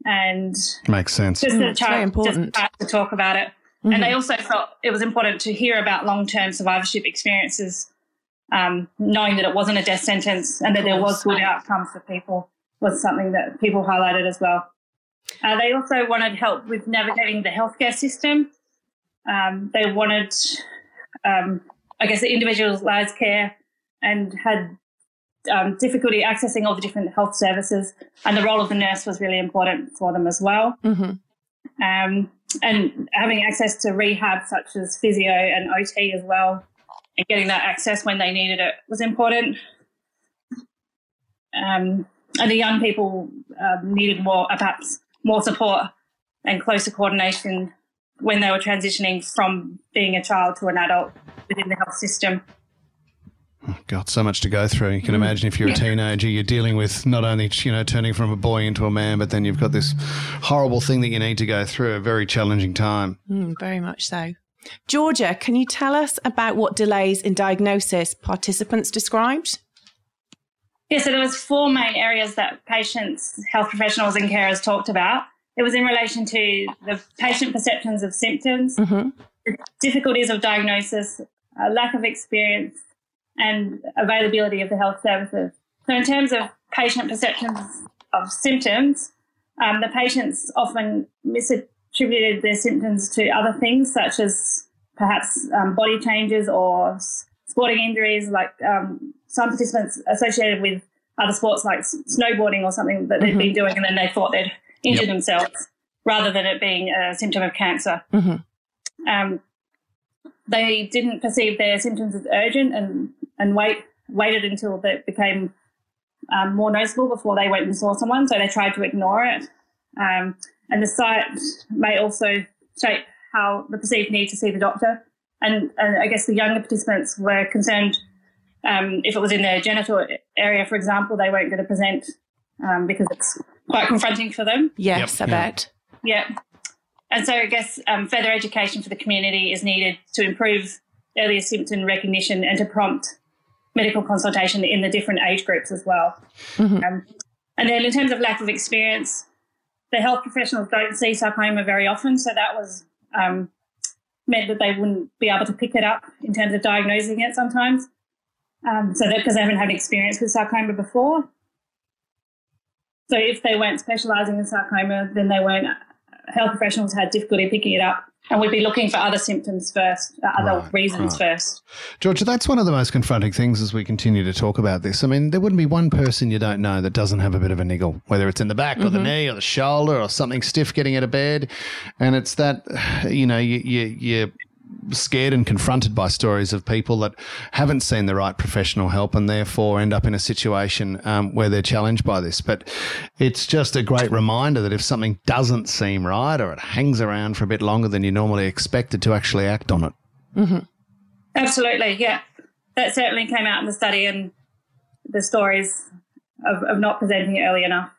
and makes sense. Just mm, very important just to talk about it. Mm-hmm. And they also felt it was important to hear about long term survivorship experiences, um, knowing that it wasn't a death sentence and that there was good outcomes for people was something that people highlighted as well. Uh, they also wanted help with navigating the healthcare system. Um, they wanted, um, I guess, the individualized care and had um, difficulty accessing all the different health services, and the role of the nurse was really important for them as well. Mm-hmm. Um, and having access to rehab such as physio and OT as well, and getting that access when they needed it was important. Um, and the young people um, needed more, perhaps more support and closer coordination when they were transitioning from being a child to an adult within the health system. God, so much to go through. You can mm. imagine if you're a teenager, you're dealing with not only you know turning from a boy into a man, but then you've got this horrible thing that you need to go through. A very challenging time. Mm, very much so. Georgia, can you tell us about what delays in diagnosis participants described? Yeah, so there was four main areas that patients, health professionals, and carers talked about. It was in relation to the patient perceptions of symptoms, mm-hmm. difficulties of diagnosis, lack of experience, and availability of the health services. So, in terms of patient perceptions of symptoms, um, the patients often misattributed their symptoms to other things, such as perhaps um, body changes or sporting injuries, like um, some participants associated with other sports like snowboarding or something that they had mm-hmm. been doing, and then they thought they'd injured yep. themselves rather than it being a symptom of cancer. Mm-hmm. Um, they didn't perceive their symptoms as urgent and and wait waited until it became um, more noticeable before they went and saw someone. So they tried to ignore it. Um, and the site may also shape how the perceived need to see the doctor and, and I guess the younger participants were concerned um, if it was in their genital area, for example, they weren't going to present um, because it's quite confronting for them. Yes, yep. I bet. Yeah. And so I guess um, further education for the community is needed to improve earlier symptom recognition and to prompt medical consultation in the different age groups as well. Mm-hmm. Um, and then in terms of lack of experience, the health professionals don't see sarcoma very often, so that was um, meant that they wouldn't be able to pick it up in terms of diagnosing it sometimes. Um, so that because they haven't had experience with sarcoma before. So if they weren't specialising in sarcoma, then they weren't health professionals had difficulty picking it up and we'd be looking for other symptoms first, uh, other right, reasons right. first. Georgia, that's one of the most confronting things as we continue to talk about this. I mean, there wouldn't be one person you don't know that doesn't have a bit of a niggle, whether it's in the back mm-hmm. or the mm-hmm. knee or the shoulder or something stiff getting out of bed. And it's that, you know, you, you, you scared and confronted by stories of people that haven't seen the right professional help and therefore end up in a situation um, where they're challenged by this. But it's just a great reminder that if something doesn't seem right or it hangs around for a bit longer than you normally expected, to actually act on it. Mm-hmm. Absolutely, yeah. That certainly came out in the study and the stories of, of not presenting it early enough.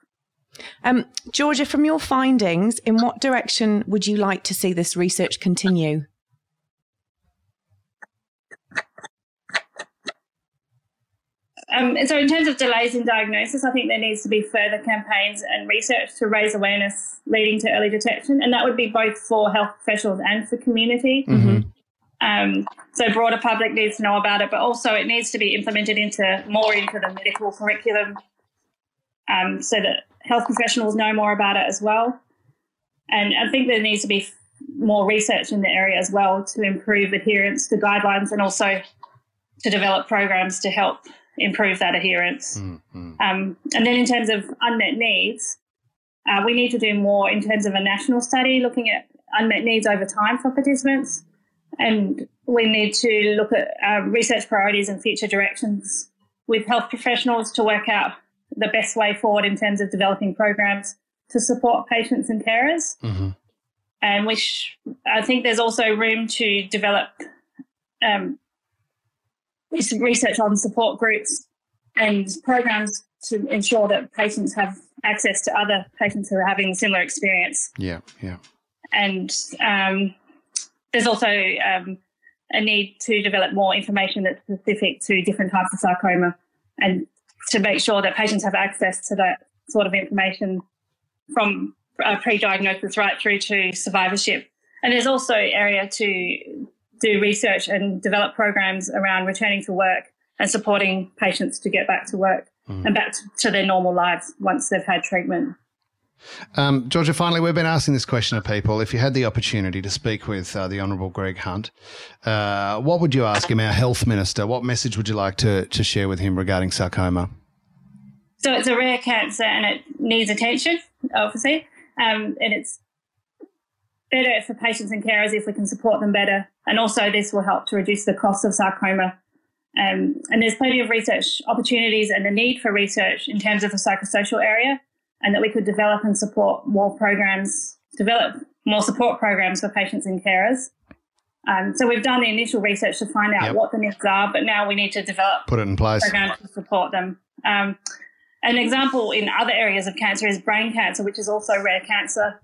Um, Georgia, from your findings, in what direction would you like to see this research continue? Um, so, in terms of delays in diagnosis, I think there needs to be further campaigns and research to raise awareness leading to early detection, and that would be both for health professionals and for community. Mm-hmm. Um, so, broader public needs to know about it, but also it needs to be implemented into more into the medical curriculum, um, so that health professionals know more about it as well. And I think there needs to be more research in the area as well to improve adherence to guidelines and also to develop programs to help improve that adherence. Mm-hmm. Um, and then in terms of unmet needs, uh, we need to do more in terms of a national study looking at unmet needs over time for participants. And we need to look at uh, research priorities and future directions with health professionals to work out the best way forward in terms of developing programs to support patients and carers. Mm-hmm. And which I think there's also room to develop um, research on support groups and programs to ensure that patients have access to other patients who are having similar experience. Yeah, yeah. And um, there's also um, a need to develop more information that's specific to different types of sarcoma and to make sure that patients have access to that sort of information from uh, pre-diagnosis right through to survivorship. And there's also area to do research and develop programs around returning to work and supporting patients to get back to work mm. and back to their normal lives once they've had treatment. Um, Georgia, finally, we've been asking this question of people. If you had the opportunity to speak with uh, the Honourable Greg Hunt, uh, what would you ask him, our health minister? What message would you like to, to share with him regarding sarcoma? So it's a rare cancer and it needs attention, obviously. Um, and it's better for patients and carers if we can support them better. And also, this will help to reduce the cost of sarcoma. Um, and there's plenty of research opportunities and a need for research in terms of the psychosocial area, and that we could develop and support more programs, develop more support programs for patients and carers. Um, so we've done the initial research to find out yep. what the needs are, but now we need to develop put it in place programs to support them. Um, an example in other areas of cancer is brain cancer, which is also rare cancer.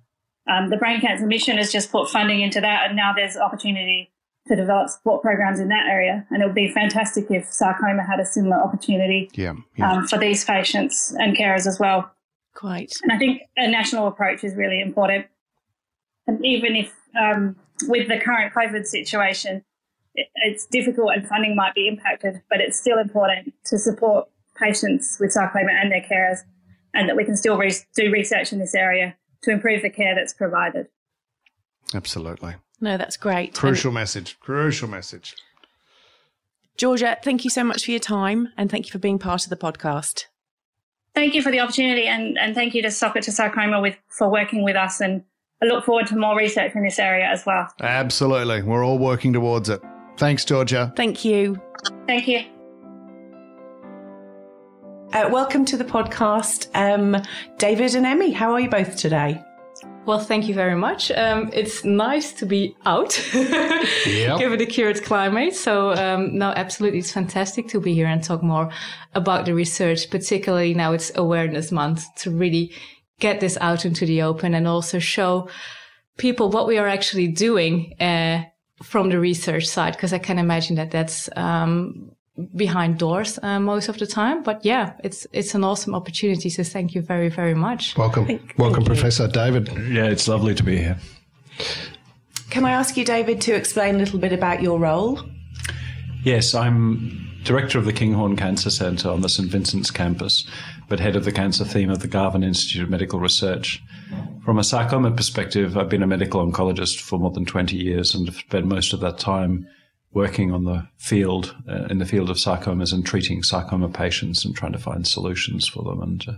Um, the Brain Cancer Mission has just put funding into that, and now there's opportunity to develop support programs in that area. And it would be fantastic if sarcoma had a similar opportunity yeah, yeah. Um, for these patients and carers as well. Quite. And I think a national approach is really important. And even if um, with the current COVID situation, it, it's difficult and funding might be impacted, but it's still important to support patients with sarcoma and their carers, and that we can still re- do research in this area to improve the care that's provided. Absolutely. No, that's great. Crucial and message. Crucial message. Georgia, thank you so much for your time and thank you for being part of the podcast. Thank you for the opportunity and, and thank you to Sock it to Sarcoma with, for working with us. And I look forward to more research in this area as well. Absolutely. We're all working towards it. Thanks, Georgia. Thank you. Thank you. Uh, welcome to the podcast, um, David and Emmy. How are you both today? Well, thank you very much. Um, it's nice to be out, yep. given the current climate. So, um, no, absolutely, it's fantastic to be here and talk more about the research. Particularly now, it's Awareness Month to really get this out into the open and also show people what we are actually doing uh, from the research side. Because I can imagine that that's um, behind doors uh, most of the time. But yeah, it's it's an awesome opportunity. So thank you very very much. Welcome, thank, welcome, thank Professor David. Yeah, it's lovely to be here. Can I ask you, David, to explain a little bit about your role? Yes, I'm director of the Kinghorn Cancer Centre on the St Vincent's campus, but head of the cancer theme of the Garvan Institute of Medical Research. From a sarcoma perspective, I've been a medical oncologist for more than 20 years and have spent most of that time working on the field, uh, in the field of sarcomas and treating sarcoma patients and trying to find solutions for them. And uh,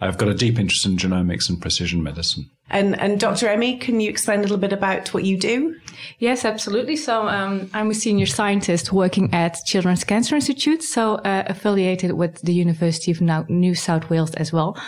I've got a deep interest in genomics and precision medicine. And, and Dr. Emmy, can you explain a little bit about what you do? Yes, absolutely. So um, I'm a senior scientist working at Children's Cancer Institute, so uh, affiliated with the University of New South Wales as well.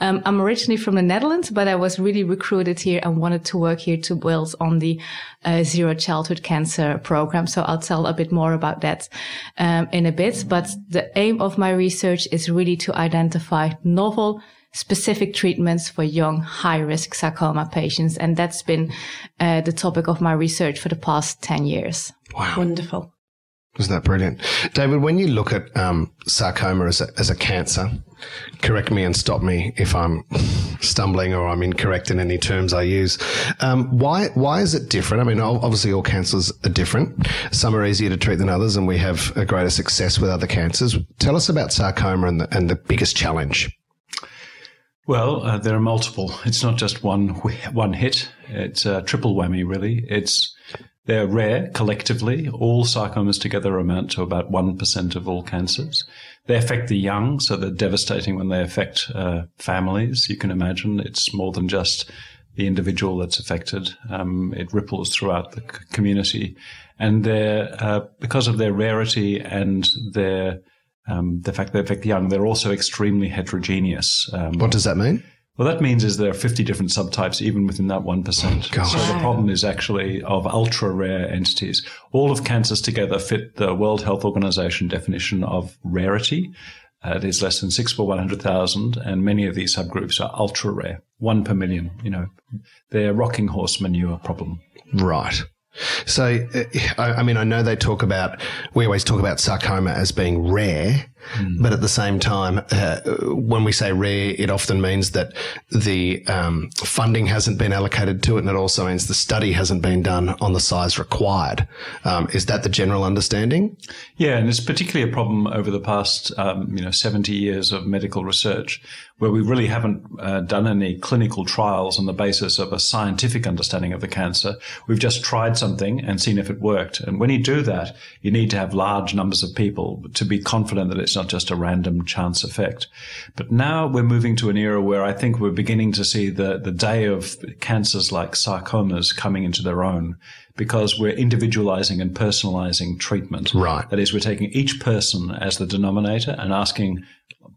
Um, I'm originally from the Netherlands, but I was really recruited here and wanted to work here to Wales on the uh, Zero Childhood Cancer program. So I'll tell a bit more about that um, in a bit. But the aim of my research is really to identify novel specific treatments for young high risk sarcoma patients. And that's been uh, the topic of my research for the past 10 years. Wow. Wonderful. Isn't that brilliant? David, when you look at um, sarcoma as a, as a cancer, correct me and stop me if I'm stumbling or I'm incorrect in any terms I use. Um, why, why is it different? I mean, obviously all cancers are different. Some are easier to treat than others and we have a greater success with other cancers. Tell us about sarcoma and the, and the biggest challenge. Well, uh, there are multiple. It's not just one one hit. It's a triple whammy, really. It's they're rare collectively. All sarcomas together amount to about one percent of all cancers. They affect the young, so they're devastating when they affect uh, families. You can imagine it's more than just the individual that's affected. Um, it ripples throughout the community, and they're uh, because of their rarity and their um, the fact that they affect the young, they're also extremely heterogeneous. Um, what does that mean? Well, that means is there are 50 different subtypes even within that 1%. Oh, so the problem is actually of ultra rare entities. All of cancers together fit the World Health Organization definition of rarity. Uh, it is less than six per 100,000, and many of these subgroups are ultra rare, one per million. You know, they're rocking horse manure problem. Right. So, uh, I mean, I know they talk about, we always talk about sarcoma as being rare, Mm. But at the same time, uh, when we say rare, it often means that the um, funding hasn't been allocated to it, and it also means the study hasn't been done on the size required. Um, is that the general understanding? Yeah, and it's particularly a problem over the past, um, you know, seventy years of medical research, where we really haven't uh, done any clinical trials on the basis of a scientific understanding of the cancer. We've just tried something and seen if it worked. And when you do that, you need to have large numbers of people to be confident that it's it's not just a random chance effect. But now we're moving to an era where I think we're beginning to see the, the day of cancers like sarcomas coming into their own because we're individualizing and personalizing treatment. Right. That is, we're taking each person as the denominator and asking,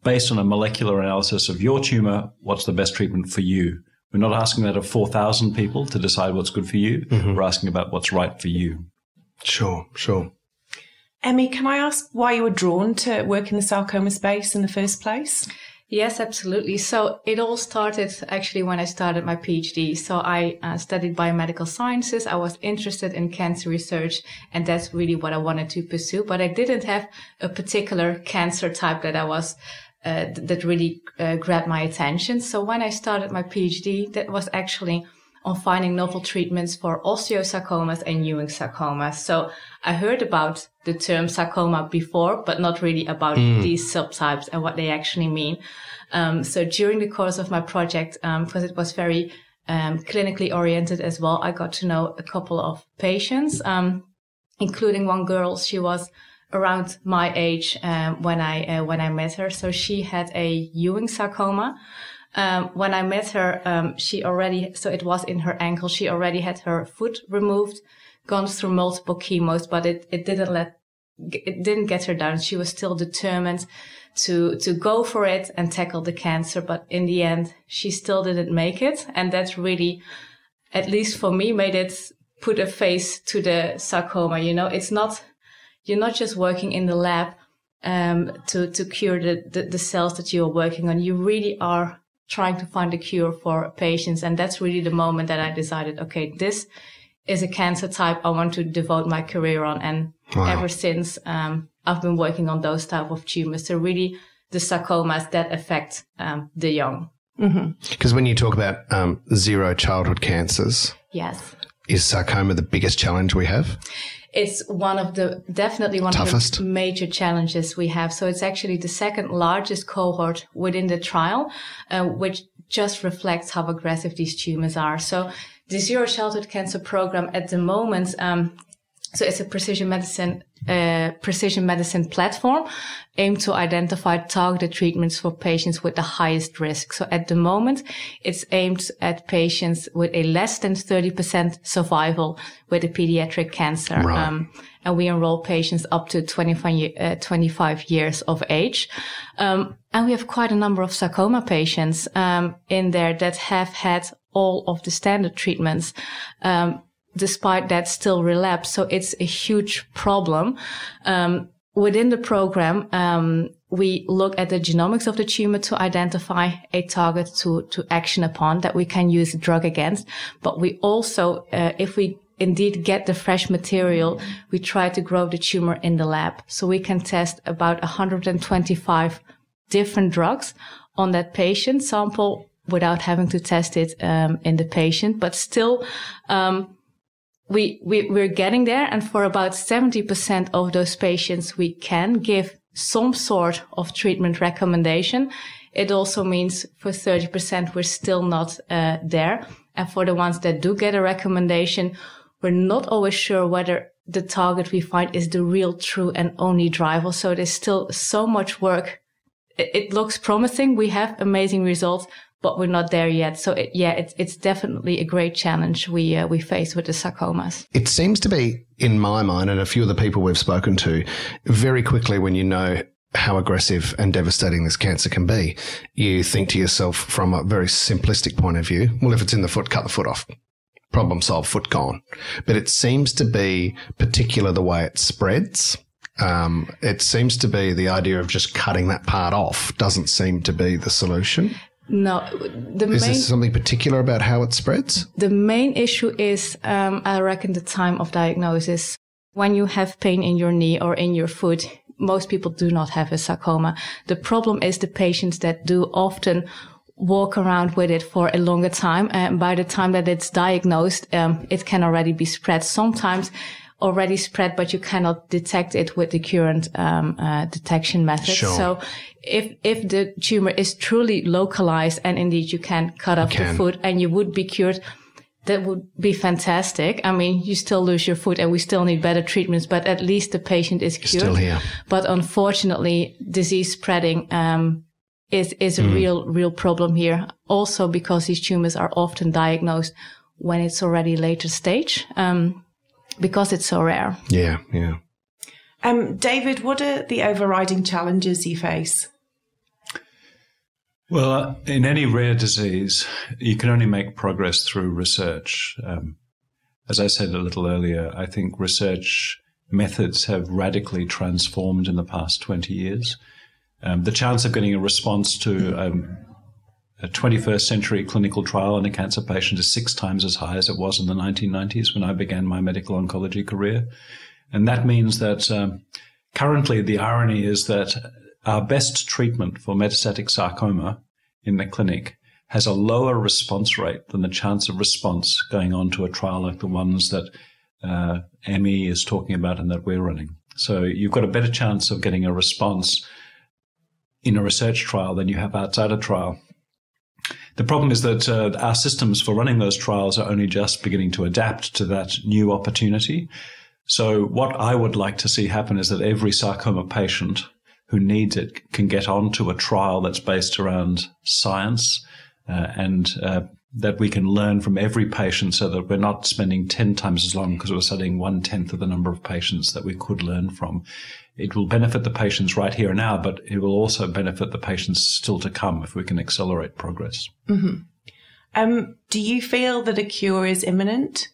based on a molecular analysis of your tumor, what's the best treatment for you? We're not asking that of 4,000 people to decide what's good for you. Mm-hmm. We're asking about what's right for you. Sure, sure. Emmy, can I ask why you were drawn to work in the sarcoma space in the first place? Yes, absolutely. So it all started actually when I started my PhD. So I uh, studied biomedical sciences. I was interested in cancer research and that's really what I wanted to pursue. But I didn't have a particular cancer type that I was uh, that really uh, grabbed my attention. So when I started my PhD, that was actually on finding novel treatments for osteosarcomas and Ewing sarcomas. So I heard about the term sarcoma before, but not really about mm. these subtypes and what they actually mean. Um, so during the course of my project, um, because it was very um, clinically oriented as well, I got to know a couple of patients, um, including one girl. She was around my age um, when I uh, when I met her. So she had a Ewing sarcoma. Um, when I met her, um, she already, so it was in her ankle. She already had her foot removed, gone through multiple chemos, but it, it didn't let it didn't get her down. She was still determined to to go for it and tackle the cancer. But in the end, she still didn't make it, and that really, at least for me, made it put a face to the sarcoma. You know, it's not you're not just working in the lab um, to to cure the, the the cells that you are working on. You really are trying to find a cure for patients, and that's really the moment that I decided, okay, this is a cancer type I want to devote my career on. And wow. ever since, um, I've been working on those type of tumors. So really the sarcomas that affect um, the young. Because mm-hmm. when you talk about um, zero childhood cancers, yes, is sarcoma the biggest challenge we have? It's one of the definitely one Toughest. of the major challenges we have. So it's actually the second largest cohort within the trial, uh, which just reflects how aggressive these tumors are. So the Zero Childhood Cancer Program at the moment, um, so it's a precision medicine uh, precision medicine platform aimed to identify targeted treatments for patients with the highest risk. So at the moment, it's aimed at patients with a less than 30% survival with a pediatric cancer. Right. Um, and we enroll patients up to 25, uh, 25 years of age. Um, and we have quite a number of sarcoma patients um, in there that have had all of the standard treatments. Um, despite that still relapse. So it's a huge problem. Um, within the program, um, we look at the genomics of the tumor to identify a target to, to action upon that we can use a drug against. But we also, uh, if we indeed get the fresh material, we try to grow the tumor in the lab. So we can test about 125 different drugs on that patient sample without having to test it um, in the patient, but still, um, we, we, we're getting there. And for about 70% of those patients, we can give some sort of treatment recommendation. It also means for 30%, we're still not uh, there. And for the ones that do get a recommendation, we're not always sure whether the target we find is the real, true and only driver. So there's still so much work. It, it looks promising. We have amazing results, but we're not there yet. So it, yeah, it's it's definitely a great challenge we uh, we face with the sarcomas. It seems to be, in my mind, and a few of the people we've spoken to, very quickly when you know how aggressive and devastating this cancer can be, you think to yourself from a very simplistic point of view, well, if it's in the foot, cut the foot off. Problem solved, foot gone. But it seems to be particular the way it spreads. Um, it seems to be the idea of just cutting that part off doesn't seem to be the solution. No, the is main, there something particular about how it spreads? The main issue is, um, I reckon, the time of diagnosis. When you have pain in your knee or in your foot, most people do not have a sarcoma. The problem is the patients that do often walk around with it for a longer time. And by the time that it's diagnosed, um, it can already be spread. Sometimes already spread, but you cannot detect it with the current um, uh, detection method. Sure. So if if the tumor is truly localized and indeed you can cut off the foot and you would be cured, that would be fantastic. I mean, you still lose your foot and we still need better treatments, but at least the patient is cured. Still here. But unfortunately, disease spreading um, is is a mm. real real problem here. Also because these tumors are often diagnosed when it's already later stage, um, because it's so rare. Yeah, yeah. Um, David, what are the overriding challenges you face? Well, uh, in any rare disease, you can only make progress through research. Um, as I said a little earlier, I think research methods have radically transformed in the past 20 years. Um, the chance of getting a response to um, a 21st century clinical trial in a cancer patient is six times as high as it was in the 1990s when I began my medical oncology career. And that means that um, currently the irony is that our best treatment for metastatic sarcoma in the clinic has a lower response rate than the chance of response going on to a trial like the ones that uh, Emmy is talking about and that we're running. So you've got a better chance of getting a response in a research trial than you have outside a trial. The problem is that uh, our systems for running those trials are only just beginning to adapt to that new opportunity. So what I would like to see happen is that every sarcoma patient who needs it can get onto a trial that's based around science uh, and uh, that we can learn from every patient so that we're not spending 10 times as long because we're studying one tenth of the number of patients that we could learn from. It will benefit the patients right here and now, but it will also benefit the patients still to come if we can accelerate progress. Mm-hmm. Um, do you feel that a cure is imminent?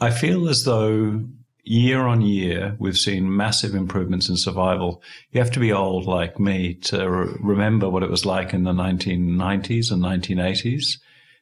I feel as though year on year, we've seen massive improvements in survival. You have to be old like me to re- remember what it was like in the 1990s and 1980s.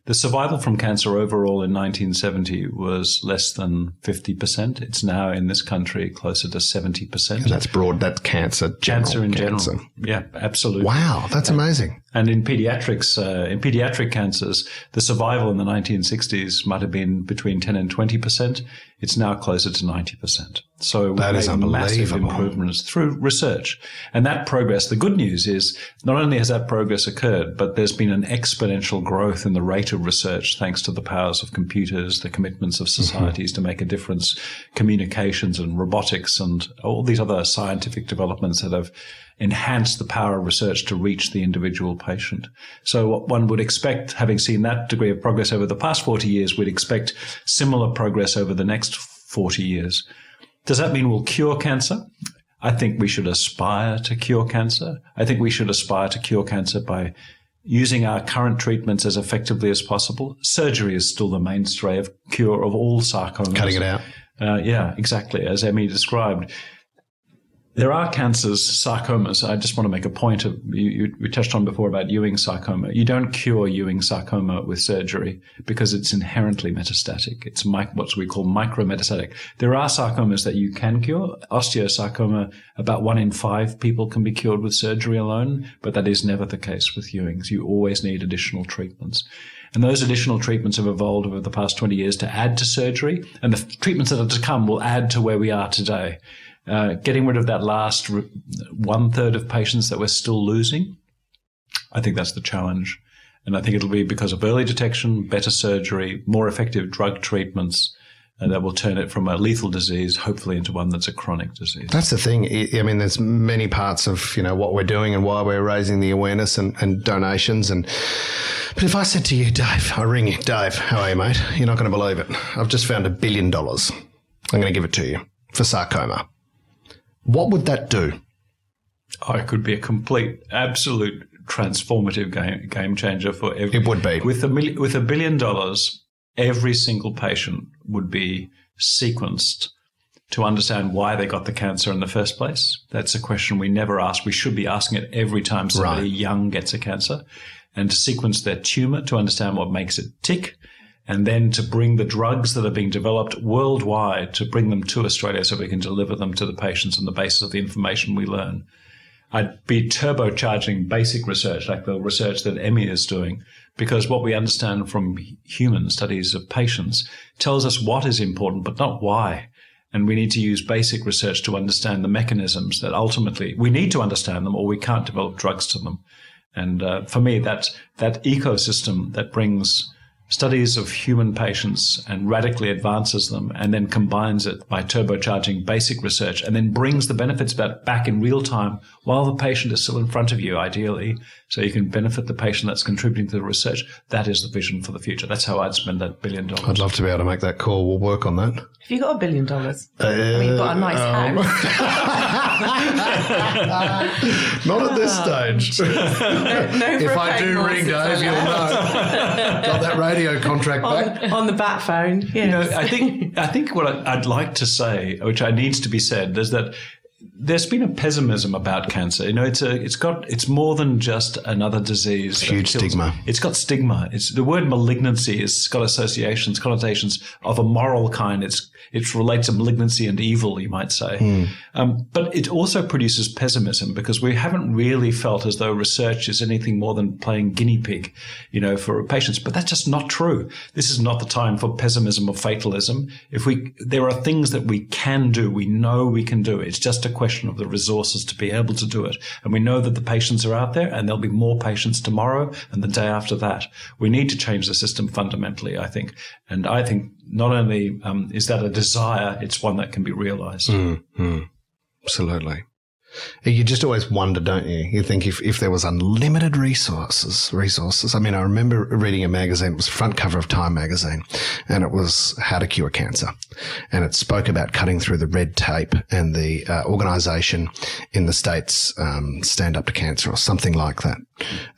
The survival from cancer overall in 1970 was less than 50%. It's now in this country closer to 70%. And that's broad, that's cancer. Cancer in cancer. general. Yeah, absolutely. Wow, that's and, amazing. And in pediatrics, uh, in pediatric cancers, the survival in the 1960s might have been between 10 and 20%. It's now closer to 90%. So that we've is made massive improvements through research. And that progress, the good news is not only has that progress occurred, but there's been an exponential growth in the rate of research thanks to the powers of computers, the commitments of societies mm-hmm. to make a difference, communications and robotics and all these other scientific developments that have enhanced the power of research to reach the individual patient. So what one would expect, having seen that degree of progress over the past 40 years, we'd expect similar progress over the next 40 years. Does that mean we'll cure cancer? I think we should aspire to cure cancer. I think we should aspire to cure cancer by using our current treatments as effectively as possible. Surgery is still the mainstay of cure of all sarcomas. Cutting it out. Uh, yeah, exactly. As Emmy described, there are cancers, sarcomas. I just want to make a point of you, you, we touched on before about Ewing sarcoma. You don't cure Ewing sarcoma with surgery because it's inherently metastatic. It's what we call micrometastatic. There are sarcomas that you can cure. Osteosarcoma, about one in five people can be cured with surgery alone, but that is never the case with Ewing's. You always need additional treatments. And those additional treatments have evolved over the past 20 years to add to surgery, and the treatments that are to come will add to where we are today. Uh, getting rid of that last re- one third of patients that we're still losing, I think that's the challenge. And I think it'll be because of early detection, better surgery, more effective drug treatments, and that will turn it from a lethal disease, hopefully, into one that's a chronic disease. That's the thing. I mean, there's many parts of you know what we're doing and why we're raising the awareness and, and donations. And but if I said to you, Dave, I ring you, Dave, how are you, mate? You're not going to believe it. I've just found a billion dollars. I'm going to give it to you for sarcoma. What would that do? Oh, it could be a complete, absolute transformative game, game changer for every. It would be. With a, million, with a billion dollars, every single patient would be sequenced to understand why they got the cancer in the first place. That's a question we never ask. We should be asking it every time somebody right. young gets a cancer and to sequence their tumor to understand what makes it tick and then to bring the drugs that are being developed worldwide to bring them to Australia so we can deliver them to the patients on the basis of the information we learn. I'd be turbocharging basic research like the research that Emmy is doing because what we understand from human studies of patients tells us what is important, but not why. And we need to use basic research to understand the mechanisms that ultimately we need to understand them or we can't develop drugs to them. And uh, for me, that, that ecosystem that brings studies of human patients and radically advances them and then combines it by turbocharging basic research and then brings the benefits back in real time while the patient is still in front of you, ideally, so you can benefit the patient that's contributing to the research. That is the vision for the future. That's how I'd spend that billion dollars. I'd love to be able to make that call. We'll work on that. Have you got a billion dollars? Uh, I mean, you've got a nice um, house. Not at this stage. no, no if I do ring Dave, you'll know. got that radio contract on, back on the bat phone. Yes. You know, I think I think what I'd like to say, which I needs to be said, is that there's been a pessimism about cancer. You know, it's a, it's got, it's more than just another disease. Huge stigma. It's got stigma. It's the word malignancy has got associations, connotations of a moral kind. It's, it relates to malignancy and evil, you might say. Mm. Um, but it also produces pessimism because we haven't really felt as though research is anything more than playing guinea pig, you know, for patients. But that's just not true. This is not the time for pessimism or fatalism. If we, there are things that we can do. We know we can do. It's just a question of the resources to be able to do it. And we know that the patients are out there and there'll be more patients tomorrow and the day after that. We need to change the system fundamentally, I think. And I think not only um, is that a desire, it's one that can be realized. Mm, mm, absolutely. You just always wonder, don't you? You think if, if there was unlimited resources, resources. I mean, I remember reading a magazine, it was front cover of Time magazine, and it was How to Cure Cancer. And it spoke about cutting through the red tape and the uh, organization in the States, um, Stand Up to Cancer or something like that.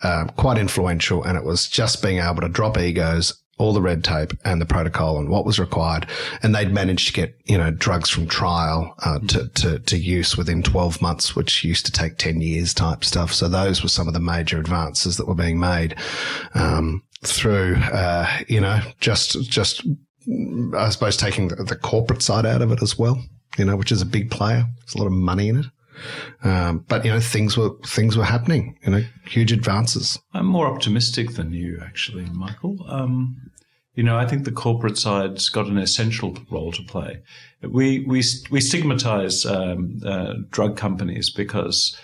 Uh, quite influential. And it was just being able to drop egos all the red tape and the protocol and what was required. And they'd managed to get, you know, drugs from trial uh, to, to, to use within 12 months, which used to take 10 years type stuff. So those were some of the major advances that were being made um, through, uh, you know, just, just, I suppose, taking the, the corporate side out of it as well, you know, which is a big player. There's a lot of money in it. Um, but you know, things were things were happening. You know, huge advances. I'm more optimistic than you, actually, Michael. Um, you know, I think the corporate side's got an essential role to play. We we we stigmatize um, uh, drug companies because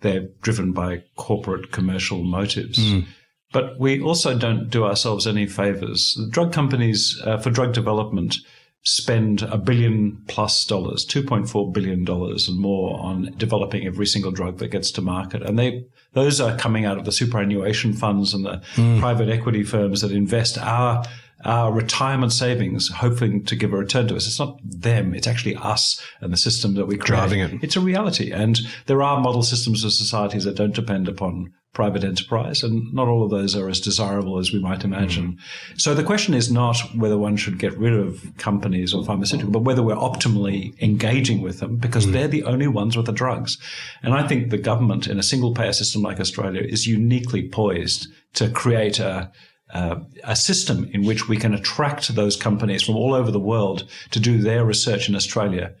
they're driven by corporate commercial motives. Mm. But we also don't do ourselves any favors. Drug companies uh, for drug development spend a billion plus dollars, $2.4 billion and more on developing every single drug that gets to market. And they, those are coming out of the superannuation funds and the mm. private equity firms that invest our our retirement savings, hoping to give a return to us. It's not them; it's actually us and the system that we create. Driving it. It's a reality, and there are model systems of societies that don't depend upon private enterprise, and not all of those are as desirable as we might imagine. Mm. So the question is not whether one should get rid of companies or pharmaceuticals, but whether we're optimally engaging with them because mm. they're the only ones with the drugs. And I think the government in a single payer system like Australia is uniquely poised to create a uh, a system in which we can attract those companies from all over the world to do their research in Australia,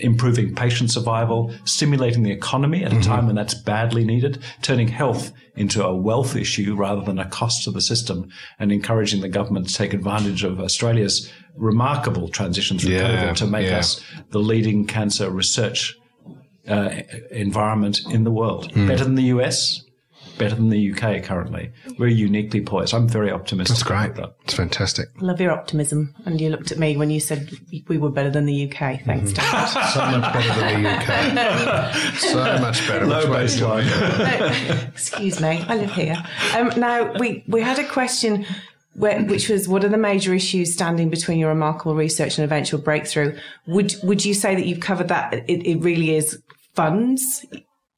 improving patient survival, stimulating the economy at a mm-hmm. time when that's badly needed, turning health into a wealth issue rather than a cost to the system, and encouraging the government to take advantage of Australia's remarkable transition through yeah, COVID to make yeah. us the leading cancer research uh, environment in the world. Mm. Better than the US, better than the UK currently. We're uniquely poised. I'm very optimistic. That's great. That. It's fantastic. Love your optimism. And you looked at me when you said we were better than the UK. Thanks, mm-hmm. so much better than the UK. so much better. Low baseline. excuse me. I live here. Um, now we we had a question. Where, which was what are the major issues standing between your remarkable research and eventual breakthrough? Would would you say that you've covered that? It, it really is funds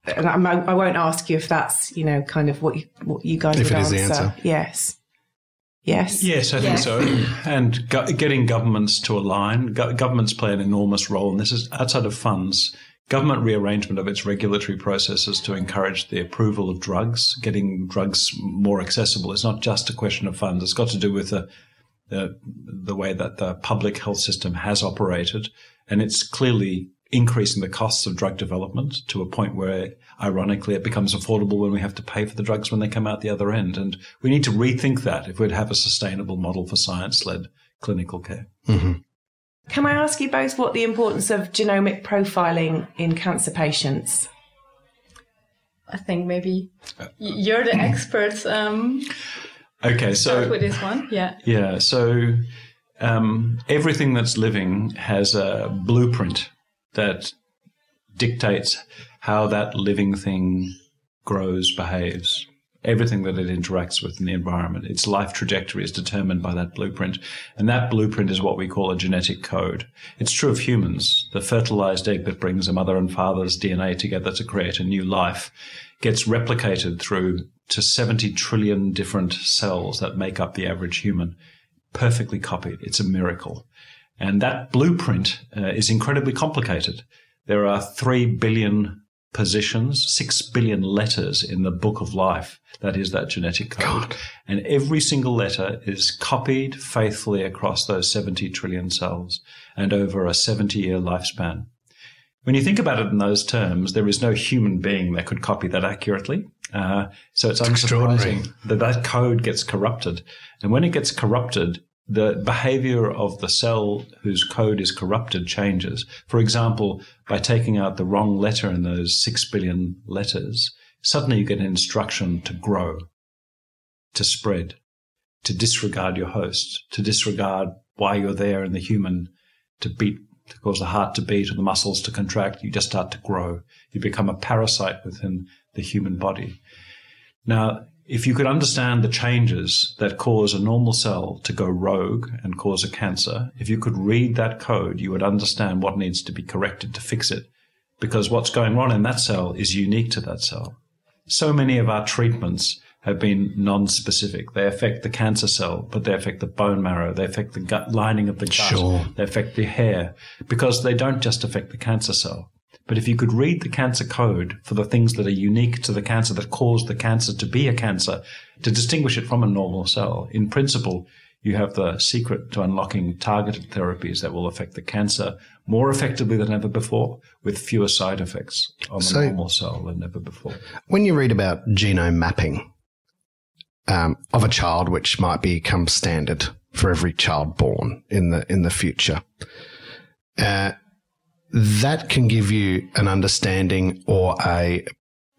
and I, I, won't ask you if that's you know kind of what you, what you guys if would answer. answer. Yes. Yes. Yes, I yes. think so. And go- getting governments to align. Go- governments play an enormous role, and this is outside of funds. Government rearrangement of its regulatory processes to encourage the approval of drugs, getting drugs more accessible. It's not just a question of funds. It's got to do with the the, the way that the public health system has operated, and it's clearly increasing the costs of drug development to a point where, ironically, it becomes affordable when we have to pay for the drugs when they come out the other end. And we need to rethink that if we'd have a sustainable model for science led clinical care. Mm-hmm. Can I ask you both what the importance of genomic profiling in cancer patients? I think maybe you're the experts. Um, okay, so with this one, yeah, yeah. So um, everything that's living has a blueprint that dictates how that living thing grows, behaves. Everything that it interacts with in the environment, its life trajectory is determined by that blueprint. And that blueprint is what we call a genetic code. It's true of humans. The fertilized egg that brings a mother and father's DNA together to create a new life gets replicated through to 70 trillion different cells that make up the average human. Perfectly copied. It's a miracle. And that blueprint uh, is incredibly complicated. There are 3 billion positions, 6 billion letters in the book of life. That is that genetic code. God. And every single letter is copied faithfully across those 70 trillion cells and over a 70 year lifespan. When you think about it in those terms, there is no human being that could copy that accurately. Uh, so it's, it's unsurprising that that code gets corrupted. And when it gets corrupted, the behavior of the cell whose code is corrupted changes. For example, by taking out the wrong letter in those six billion letters, suddenly you get an instruction to grow, to spread, to disregard your host, to disregard why you're there in the human, to beat to cause the heart to beat or the muscles to contract. You just start to grow. You become a parasite within the human body. Now, if you could understand the changes that cause a normal cell to go rogue and cause a cancer, if you could read that code, you would understand what needs to be corrected to fix it. Because what's going on in that cell is unique to that cell. So many of our treatments have been non-specific. They affect the cancer cell, but they affect the bone marrow. They affect the gut lining of the gut. Sure. They affect the hair because they don't just affect the cancer cell. But if you could read the cancer code for the things that are unique to the cancer that cause the cancer to be a cancer, to distinguish it from a normal cell, in principle, you have the secret to unlocking targeted therapies that will affect the cancer more effectively than ever before with fewer side effects on the So- normal cell than ever before. When you read about genome mapping um, of a child, which might become standard for every child born in the in the future, uh, that can give you an understanding or a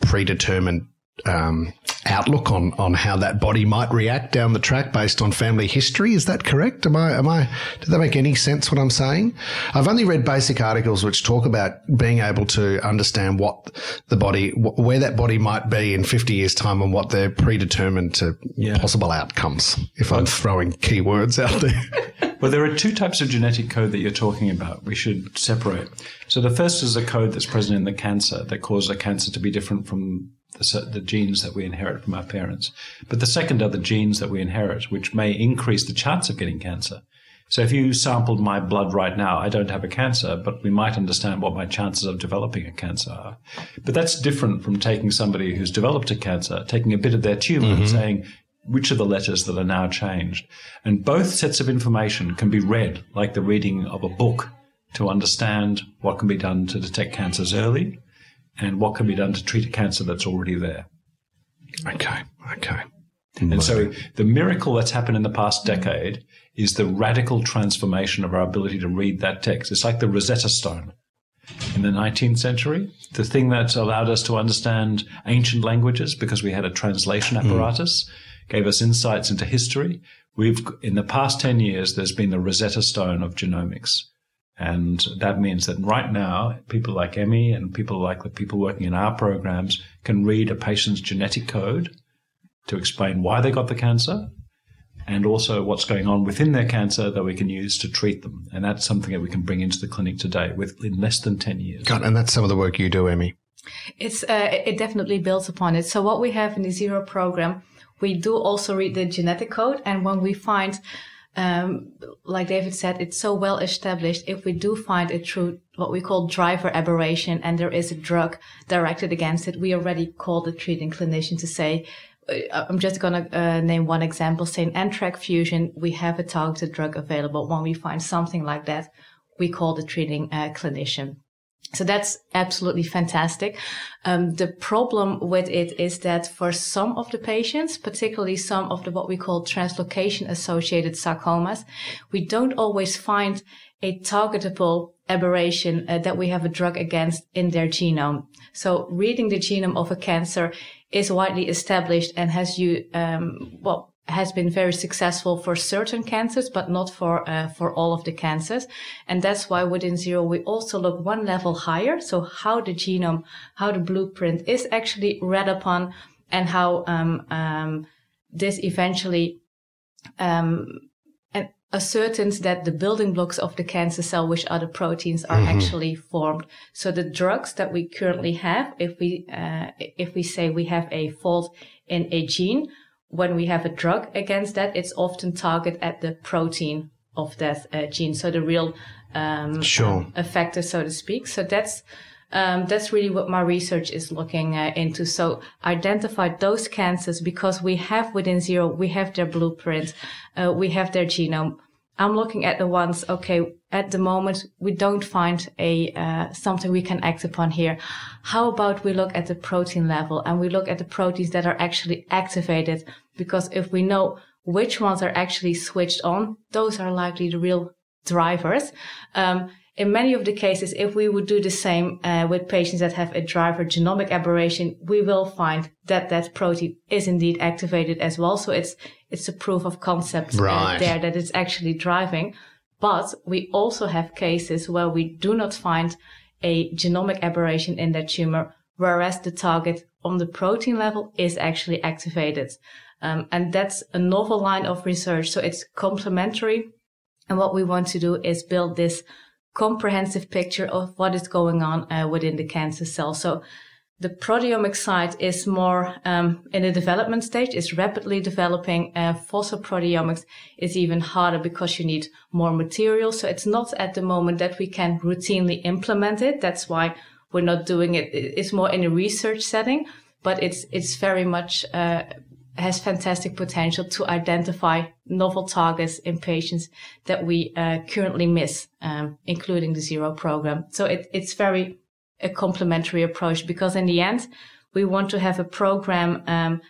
predetermined um, outlook on on how that body might react down the track based on family history. Is that correct? Am I am I? Does that make any sense? What I'm saying? I've only read basic articles which talk about being able to understand what the body, wh- where that body might be in 50 years' time, and what they're predetermined to Yeah. possible outcomes. If I'm throwing keywords out there. Well, there are two types of genetic code that you're talking about. We should separate. So the first is a code that's present in the cancer that causes a cancer to be different from the, the genes that we inherit from our parents. But the second are the genes that we inherit, which may increase the chance of getting cancer. So if you sampled my blood right now, I don't have a cancer, but we might understand what my chances of developing a cancer are. But that's different from taking somebody who's developed a cancer, taking a bit of their tumor and mm-hmm. saying, which are the letters that are now changed? And both sets of information can be read like the reading of a book to understand what can be done to detect cancers early and what can be done to treat a cancer that's already there. okay. Okay. And so the miracle that's happened in the past decade is the radical transformation of our ability to read that text. It's like the Rosetta Stone in the 19th century, the thing that allowed us to understand ancient languages because we had a translation apparatus, gave us insights into history. We've, in the past 10 years, there's been the Rosetta Stone of genomics. And that means that right now, people like Emmy and people like the people working in our programs can read a patient's genetic code to explain why they got the cancer and also what's going on within their cancer that we can use to treat them. And that's something that we can bring into the clinic today with in less than 10 years. God, and that's some of the work you do, Emmy. It's uh, it definitely builds upon it. So what we have in the zero program, we do also read the genetic code, and when we find, um, like David said, it's so well established. If we do find a true what we call driver aberration, and there is a drug directed against it, we already call the treating clinician to say. uh, I'm just going to uh, name one example. Say in NTRK fusion, we have a targeted drug available. When we find something like that, we call the treating uh, clinician. So that's absolutely fantastic. Um, the problem with it is that for some of the patients, particularly some of the what we call translocation associated sarcomas, we don't always find a targetable aberration uh, that we have a drug against in their genome. So reading the genome of a cancer is widely established and has you, um, well, has been very successful for certain cancers, but not for uh, for all of the cancers. And that's why within zero we also look one level higher. So how the genome, how the blueprint is actually read upon, and how um, um, this eventually um, and ascertains that the building blocks of the cancer cell, which are the proteins, are actually formed. So the drugs that we currently have, if we uh, if we say we have a fault in a gene, when we have a drug against that, it's often targeted at the protein of that uh, gene. So the real um, Sure. um, effector, so to speak. So that's um, that's really what my research is looking uh, into. So identify those cancers because we have within zero, we have their blueprint, uh, we have their genome. I'm looking at the ones, okay, at the moment, we don't find a, uh, something we can act upon here. How about we look at the protein level and we look at the proteins that are actually activated? Because if we know which ones are actually switched on, those are likely the real drivers. Um, in many of the cases, if we would do the same uh, with patients that have a driver genomic aberration, we will find that that protein is indeed activated as well. So it's it's a proof of concept uh, there that it's actually driving. But we also have cases where we do not find a genomic aberration in that tumor, whereas the target on the protein level is actually activated. Um, and that's a novel line of research. So it's complementary. And what we want to do is build this comprehensive picture of what is going on uh, within the cancer cell. So the proteomic side is more um, in a development stage. It's rapidly developing. Uh, phosphoproteomics is even harder because you need more material. So it's not at the moment that we can routinely implement it. That's why we're not doing it. It's more in a research setting, but it's it's very much uh, has fantastic potential to identify novel targets in patients that we uh, currently miss, um, including the zero program. So it, it's very a complementary approach because in the end, we want to have a program um,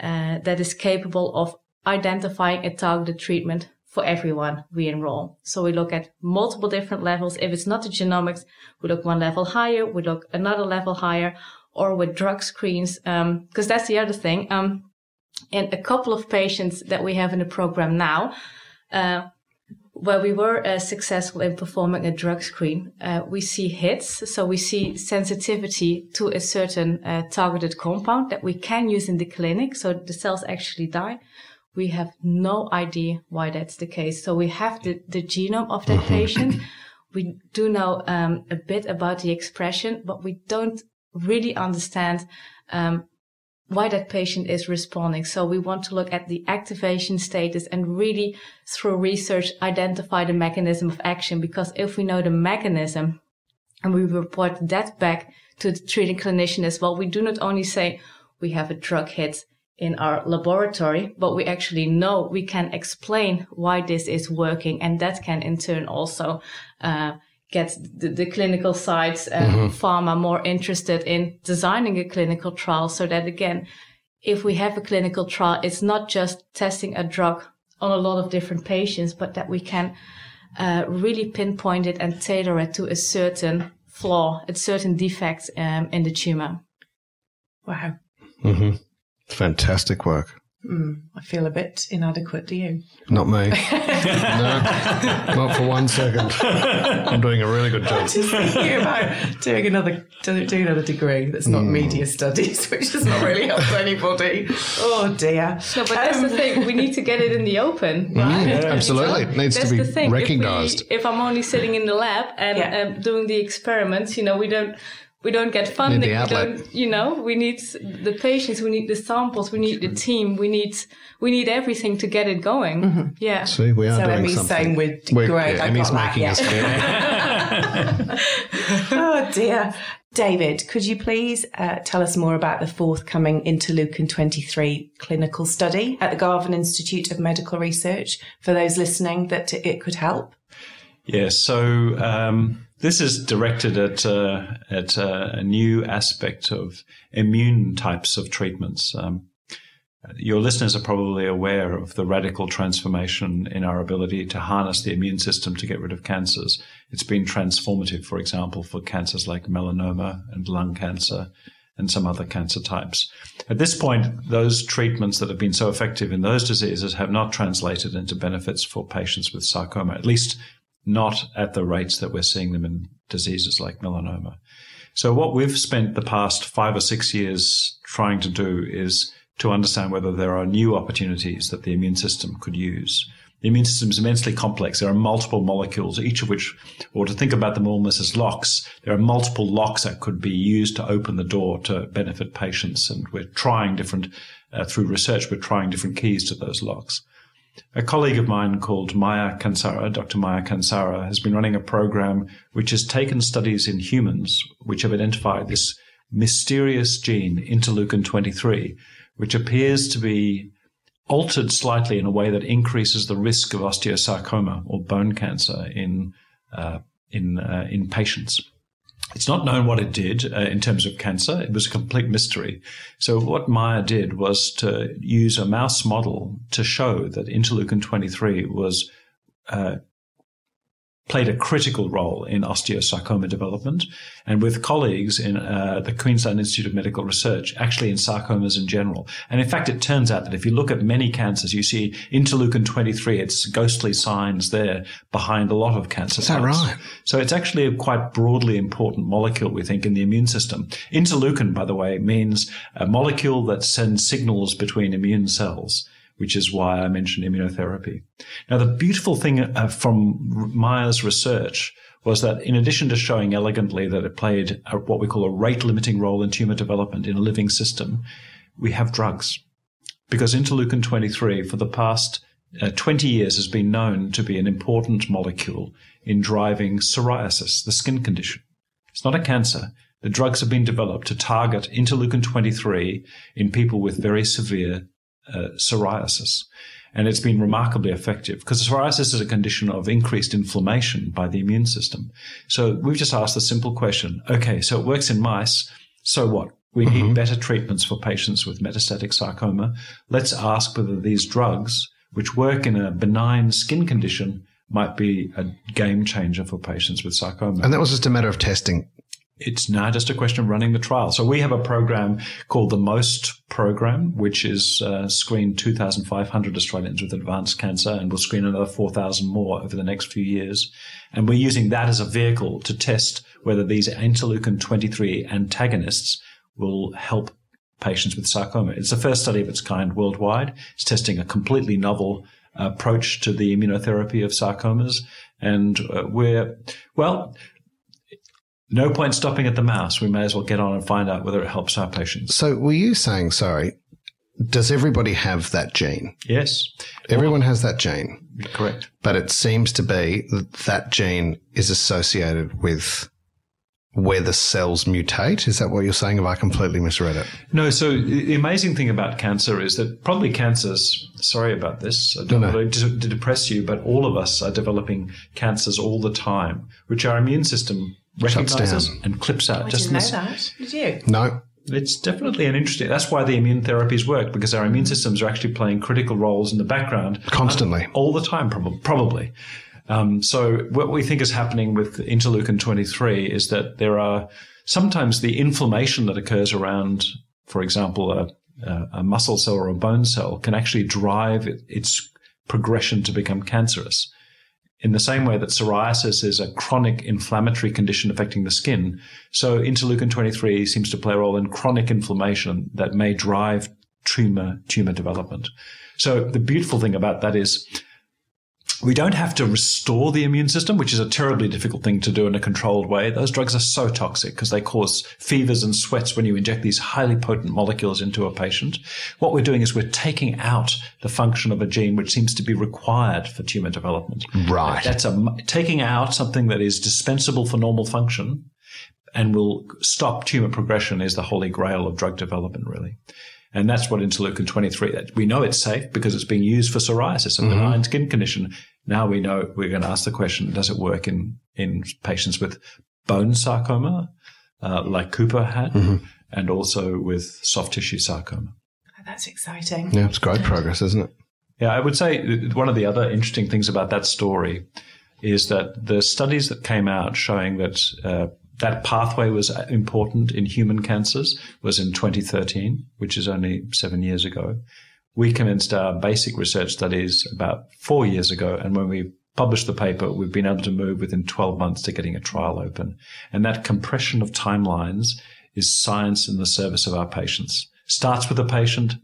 uh, that is capable of identifying a targeted treatment for everyone we enroll. So we look at multiple different levels. If it's not the genomics, we look one level higher, we look another level higher, or with drug screens, because um, that's the other thing. Um, a couple of patients that we have in the program now, uh, where we were uh, successful in performing a drug screen, uh, we see hits. So we see sensitivity to a certain uh, targeted compound that we can use in the clinic. So the cells actually die. We have no idea why that's the case. So we have the, the genome of that patient. We do know um, a bit about the expression, but we don't really understand um, why that patient is responding. So we want to look at the activation status and really through research identify the mechanism of action because if we know the mechanism and we report that back to the treating clinician as well, we do not only say we have a drug hit in our laboratory, but we actually know we can explain why this is working and that can in turn also uh, get the, the clinical sites and mm-hmm. pharma more interested in designing a clinical trial so that again, if we have a clinical trial, it's not just testing a drug on a lot of different patients, but that we can uh, really pinpoint it and tailor it to a certain flaw, a certain defect um, in the tumor. Wow. Mm-hmm. Fantastic work. Mm, I feel a bit inadequate. Do you? Not me. no, not for one second. I'm doing a really good job. I'm just thinking about doing another doing another degree that's not mm. media studies, which does not really help anybody. Oh dear. No, but that's um, the thing. We need to get it in the open. Right? Mm, absolutely, it needs that's to be recognised. If, if, I'm only sitting in the lab and yeah. um, doing the experiments, you know, we don't we don't get funding. We don't, you know, we need the patients, we need the samples, we need the team, we need we need everything to get it going. Mm-hmm. Yeah. See, we are so doing Emmy's something. saying we're, we're great. Yeah, Emmy's making that, yeah. us oh dear. David, could you please uh, tell us more about the forthcoming Interleukin 23 clinical study at the Garvan Institute of Medical Research for those listening that it could help? Yes. Yeah, so um, this is directed at uh, at uh, a new aspect of immune types of treatments. Um, your listeners are probably aware of the radical transformation in our ability to harness the immune system to get rid of cancers. It's been transformative, for example, for cancers like melanoma and lung cancer and some other cancer types. At this point, those treatments that have been so effective in those diseases have not translated into benefits for patients with sarcoma, at least not at the rates that we're seeing them in diseases like melanoma. So what we've spent the past five or six years trying to do is to understand whether there are new opportunities that the immune system could use. The immune system is immensely complex. There are multiple molecules, each of which, or to think about them almost as locks, there are multiple locks that could be used to open the door to benefit patients. And we're trying different, uh, through research, we're trying different keys to those locks. A colleague of mine called Maya Kansara, Dr. Maya Kansara, has been running a program which has taken studies in humans which have identified this mysterious gene, interleukin 23, which appears to be altered slightly in a way that increases the risk of osteosarcoma or bone cancer in uh, in uh, in patients. It's not known what it did uh, in terms of cancer. It was a complete mystery. So what Maya did was to use a mouse model to show that interleukin 23 was uh, played a critical role in osteosarcoma development and with colleagues in uh, the Queensland Institute of Medical Research, actually in sarcomas in general. And in fact, it turns out that if you look at many cancers, you see interleukin 23, its ghostly signs there behind a lot of cancer Is that types. right? So it's actually a quite broadly important molecule, we think, in the immune system. Interleukin, by the way, means a molecule that sends signals between immune cells which is why I mentioned immunotherapy. Now, the beautiful thing uh, from Maya's research was that in addition to showing elegantly that it played a, what we call a rate limiting role in tumor development in a living system, we have drugs. Because interleukin 23 for the past uh, 20 years has been known to be an important molecule in driving psoriasis, the skin condition. It's not a cancer. The drugs have been developed to target interleukin 23 in people with very severe uh, psoriasis. And it's been remarkably effective because psoriasis is a condition of increased inflammation by the immune system. So we've just asked the simple question okay, so it works in mice. So what? We need better treatments for patients with metastatic sarcoma. Let's ask whether these drugs, which work in a benign skin condition, might be a game changer for patients with sarcoma. And that was just a matter of testing. It's now just a question of running the trial. So we have a program called the MOST program, which is uh, screened 2,500 Australians with advanced cancer, and we'll screen another 4,000 more over the next few years. And we're using that as a vehicle to test whether these interleukin 23 antagonists will help patients with sarcoma. It's the first study of its kind worldwide. It's testing a completely novel approach to the immunotherapy of sarcomas. And uh, we're, well, no point stopping at the mouse. We may as well get on and find out whether it helps our patients. So, were you saying, sorry, does everybody have that gene? Yes. Everyone has that gene. Correct. But it seems to be that that gene is associated with where the cells mutate. Is that what you're saying? Have I completely misread it? No. So the amazing thing about cancer is that probably cancers, sorry about this, I don't No, no. to, to depress you, but all of us are developing cancers all the time, which our immune system recognizes down. and clips out. I just didn't know the- that. Did you? No. It's definitely an interesting. That's why the immune therapies work because our immune systems are actually playing critical roles in the background Constantly. all the time, prob- probably. Um, so what we think is happening with interleukin 23 is that there are sometimes the inflammation that occurs around, for example, a, a, a muscle cell or a bone cell can actually drive it, its progression to become cancerous. In the same way that psoriasis is a chronic inflammatory condition affecting the skin, so interleukin 23 seems to play a role in chronic inflammation that may drive tumor tumor development. So the beautiful thing about that is we don't have to restore the immune system, which is a terribly difficult thing to do in a controlled way. Those drugs are so toxic because they cause fevers and sweats when you inject these highly potent molecules into a patient. What we're doing is we're taking out the function of a gene which seems to be required for tumor development. Right. That's a taking out something that is dispensable for normal function and will stop tumor progression is the holy grail of drug development, really. And that's what interleukin 23, that we know it's safe because it's being used for psoriasis, a benign skin condition. Now we know we're going to ask the question, does it work in, in patients with bone sarcoma, uh, like Cooper had, and also with soft tissue sarcoma? Oh, that's exciting. Yeah, it's great progress, isn't it? Yeah, I would say one of the other interesting things about that story is that the studies that came out showing that uh, that pathway was important in human cancers was in 2013, which is only seven years ago. We commenced our basic research studies about four years ago, and when we published the paper, we've been able to move within 12 months to getting a trial open. And that compression of timelines is science in the service of our patients. Starts with a patient,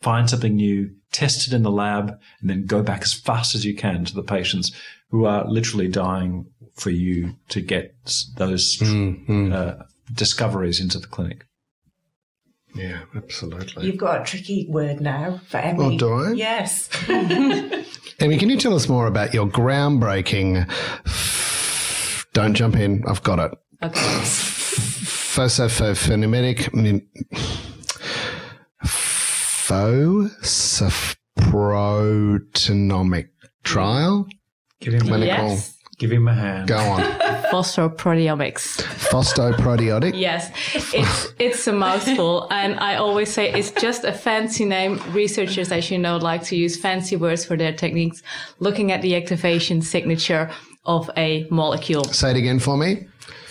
find something new, test it in the lab, and then go back as fast as you can to the patients who are literally dying for you to get s- those uh, discoveries into the clinic. Yeah, absolutely. You've got a tricky word now for Emmy. Oh, do I? Yes. Emmy, can you tell us more about your groundbreaking? Don't jump in. I've got it. Okay. Phosphophonemic. Phosphoproteomic trial. Give him, Clinical. Yes. Give him a hand. Go on. Phosphoproteomics. Phosphoproteotic. Yes, it's it's a mouthful, and I always say it's just a fancy name. Researchers, as you know, like to use fancy words for their techniques. Looking at the activation signature of a molecule. Say it again for me.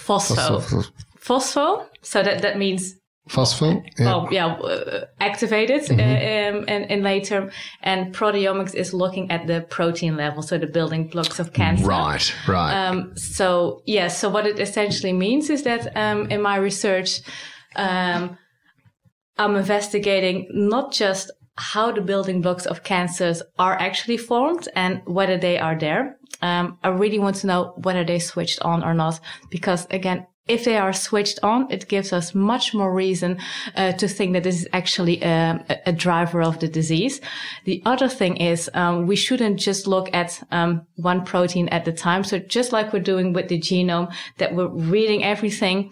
Phospho. Phospho. Phospho. So that, that means Phospho. Yeah. Well, yeah, uh, activated mm-hmm. uh, um, in, in late term. And proteomics is looking at the protein level, so the building blocks of cancer. Right, right. Um, so, yeah, so what it essentially means is that um, in my research, um, I'm investigating not just how the building blocks of cancers are actually formed and whether they are there. Um, I really want to know whether they switched on or not, because again, if they are switched on, it gives us much more reason uh, to think that this is actually um, a, a, driver of the disease. The other thing is um, we shouldn't just look at um, one protein at the time. So just like we're doing with the genome, that we're reading everything.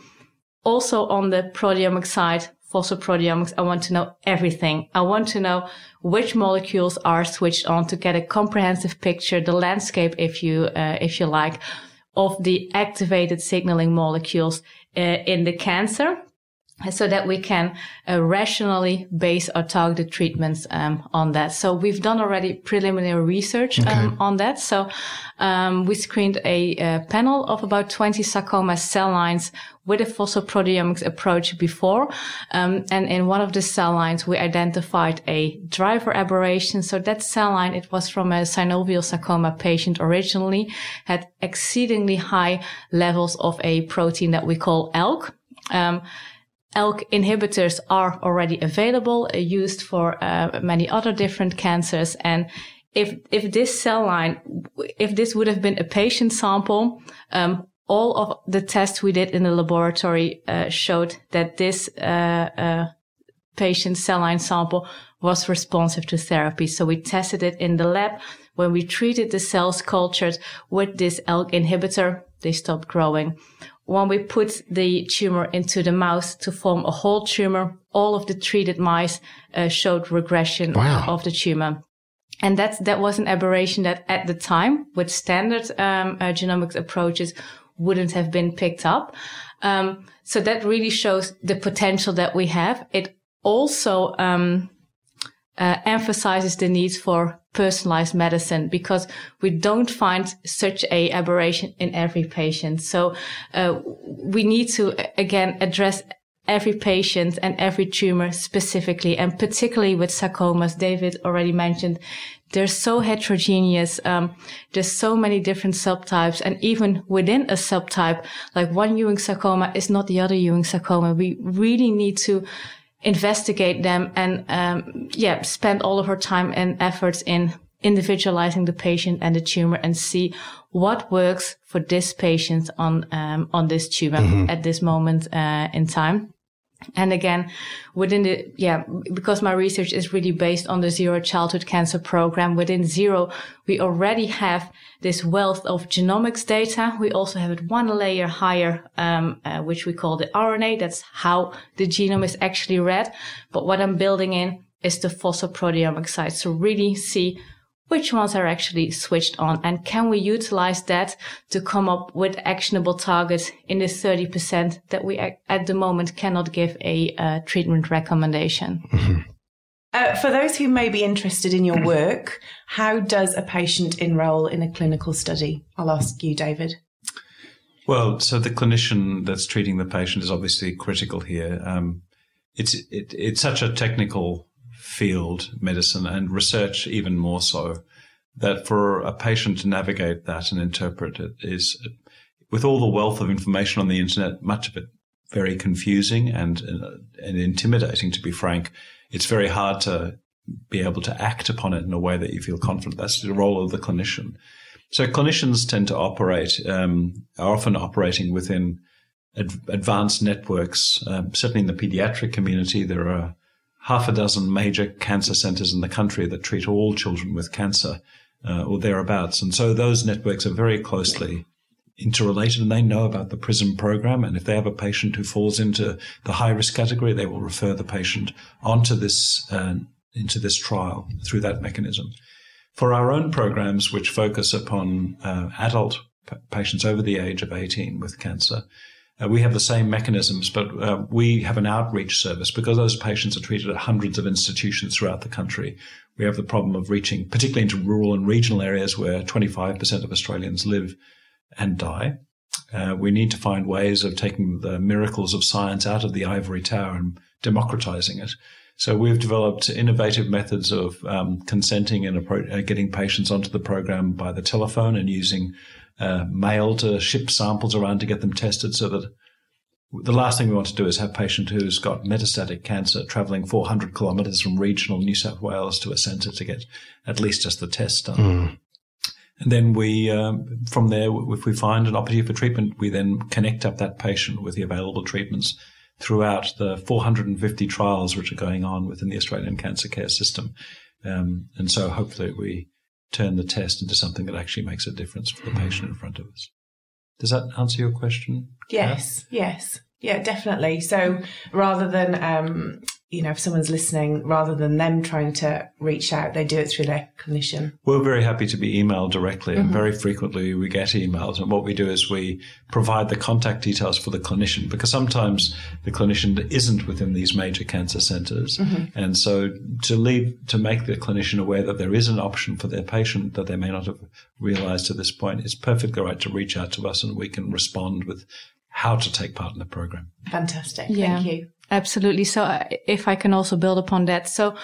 Also on the proteomic side, phosphoproteomics, I want to know everything. I want to know which molecules are switched on to get a comprehensive picture, the landscape, if you uh, if you like of the activated signaling molecules uh, in the cancer so that we can uh, rationally base our targeted treatments um, on that. So we've done already preliminary research um, on that. So um, we screened a, a, panel of about 20 sarcoma cell lines with a phosphoproteomics approach before. Um, and in one of the cell lines, we identified a driver aberration. So that cell line, it was from a synovial sarcoma patient originally, had exceedingly high levels of a protein that we call ALK. Um, ALK inhibitors are already available, uh, used for uh, many other different cancers. And if if this cell line, if this would have been a patient sample, um, all of the tests we did in the laboratory uh, showed that this uh, uh, patient cell line sample was responsive to therapy. So we tested it in the lab. When we treated the cells cultured with this ALK inhibitor, they stopped growing when we put the tumor into the mouse to form a whole tumor, all of the treated mice uh, showed regression wow. of the tumor. And that's, that was an aberration that at the time with standard um, uh, genomics approaches wouldn't have been picked up. Um, so that really shows the potential that we have. It also um, uh, emphasizes the need for personalized medicine because we don't find such a aberration in every patient. So uh, we need to again address every patient and every tumor specifically, and particularly with sarcomas. David already mentioned they're so heterogeneous. Um, there's so many different subtypes, and even within a subtype, like one Ewing sarcoma is not the other Ewing sarcoma. We really need to investigate them and um, yeah spend all of our time and efforts in individualizing the patient and the tumor and see what works for this patient on um, on this tumor mm-hmm. at this moment uh, in time and again, within the, yeah, because my research is really based on the zero childhood cancer program, within zero, we already have this wealth of genomics data. We also have it one layer higher, um, uh, which we call the RNA. That's how the genome is actually read. But what I'm building in is the phosphoproteomic side. So really see which ones are actually switched on and can we utilize that to come up with actionable targets in the 30% that we at the moment cannot give a uh, treatment recommendation. Mm-hmm. Uh, for those who may be interested in your work, how does a patient enroll in a clinical study? I'll ask you, David. Well, so the clinician that's treating the patient is obviously critical here. Um, it's it, it's such a technical field, medicine, and research even more so, that for a patient to navigate that and interpret it is, with all the wealth of information on the internet, much of it very confusing and, and intimidating, to be frank. It's very hard to be able to act upon it in a way that you feel confident. That's the role of the clinician. So clinicians tend to operate, um, are often operating within ad- advanced networks. Um, certainly in the pediatric community, there are half a dozen major cancer centers in the country that treat all children with cancer uh, or thereabouts. And so those networks are very closely interrelated and they know about the PRISM program. And if they have a patient who falls into the high risk category, they will refer the patient onto this, uh, into this trial through that mechanism. For our own programs, which focus upon uh, adult patients over the age of 18 with cancer, uh, we have the same mechanisms, but uh, we have an outreach service because those patients are treated at hundreds of institutions throughout the country. We have the problem of reaching, particularly into rural and regional areas where 25% of Australians live. and die. Uh, we need to find ways of taking the miracles of science out of the ivory tower and democratizing it. So we've developed innovative methods of um, consenting and uh, getting patients onto the program by the telephone and using uh, mail to ship samples around to get them tested so that the last thing we want to do is have a patient who's got metastatic cancer traveling 400 kilometres from regional New South Wales to a centre to get at least just the test done. Mm. And then we, um, from there, if we find an opportunity for treatment, we then connect up that patient with the available treatments throughout the 450 trials which are going on within the Australian cancer care system. Um, and so hopefully we turn the test into something that actually makes a difference for the patient in front of us. Does that answer your question? Yes, yes. Yeah, definitely. So rather than um, you know, if someone's listening, rather than them trying to reach out, they do it through their clinician. We're very happy to be emailed directly, and mm-hmm. very frequently we get emails. And what we do is we provide the contact details for the clinician because sometimes the clinician isn't within these major cancer centers, mm-hmm. and so to leave to make the clinician aware that there is an option for their patient that they may not have realized to this point, it's perfectly right to reach out to us, and we can respond with how to take part in the program. Fantastic. Yeah. Thank you. Absolutely. So uh, if I can also build upon that. So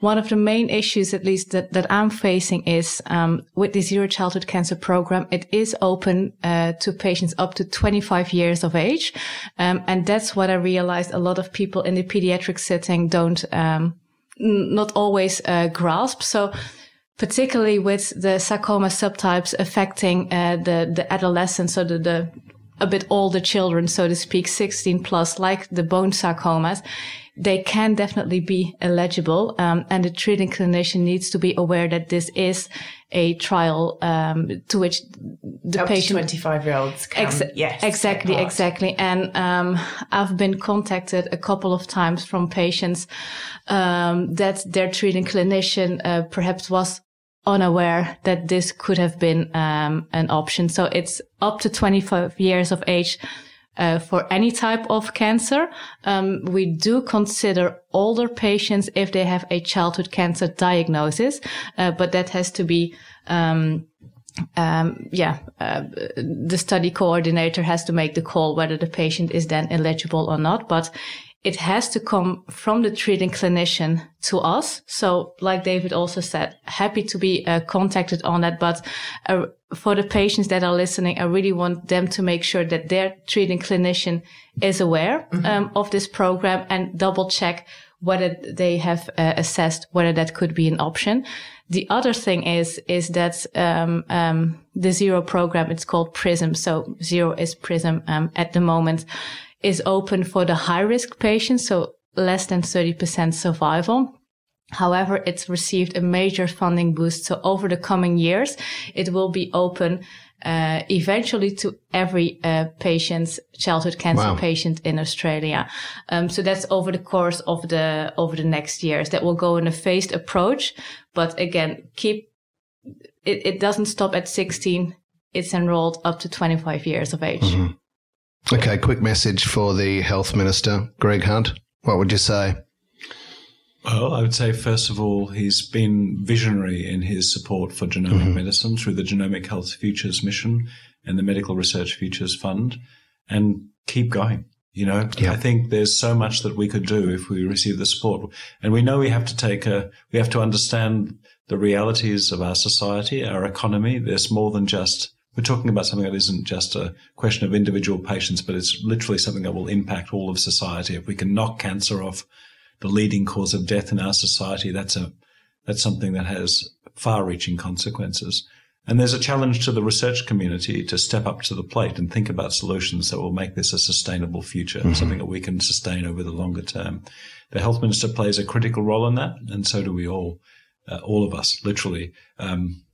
one of the main issues, at least that, that I'm facing is, um, with the zero childhood cancer program, it is open, uh, to patients up to 25 years of age. Um, and that's what I realized a lot of people in the pediatric setting don't, um, not always, uh, grasp. So, particularly with the sarcoma subtypes affecting uh, the the adolescents, so the, the a bit older children, so to speak, 16 plus, like the bone sarcomas, they can definitely be eligible. Um, and the treating clinician needs to be aware that this is a trial, um, to which the Up patient, 25 year olds can, ex- yes, exactly, exactly. And, um, I've been contacted a couple of times from patients, um, that their treating clinician, uh, perhaps was unaware that this could have been um, an option. So it's up to 25 years of age uh, for any type of cancer. Um, we do consider older patients if they have a childhood cancer diagnosis, uh, but that has to be um, um, yeah, uh, the study coordinator has to make the call whether the patient is then eligible or not. But it has to come from the treating clinician to us. So like David also said, happy to be uh, contacted on that. But uh, for the patients that are listening, I really want them to make sure that their treating clinician is aware mm-hmm. um, of this program and double check whether they have uh, assessed whether that could be an option. The other thing is, is that, um, um, the zero program, it's called PRISM. So zero is PRISM, um, at the moment is open for the high risk patients, so less than 30% survival. However, it's received a major funding boost. So over the coming years, it will be open uh, eventually to every uh, patient's childhood cancer wow. patient in Australia. Um, so that's over the course of the over the next years. That will go in a phased approach, but again, keep it. It doesn't stop at 16. It's enrolled up to 25 years of age. Mm-hmm. Okay, quick message for the health minister, Greg Hunt. What would you say? Well, I would say, first of all, he's been visionary in his support for genomic mm-hmm. medicine through the Genomic Health Futures Mission and the Medical Research Futures Fund, and keep going. You know, yeah. I think there's so much that we could do if we receive the support. And we know we have to take a, we have to understand the realities of our society, our economy. There's more than just we're talking about something that isn't just a question of individual patients, but it's literally something that will impact all of society. If we can knock cancer off the leading cause of death in our society, that's a, that's something that has far reaching consequences. And there's a challenge to the research community to step up to the plate and think about solutions that will make this a sustainable future, mm-hmm. something that we can sustain over the longer term. The health minister plays a critical role in that, and so do we all, uh, all of us, literally. Um,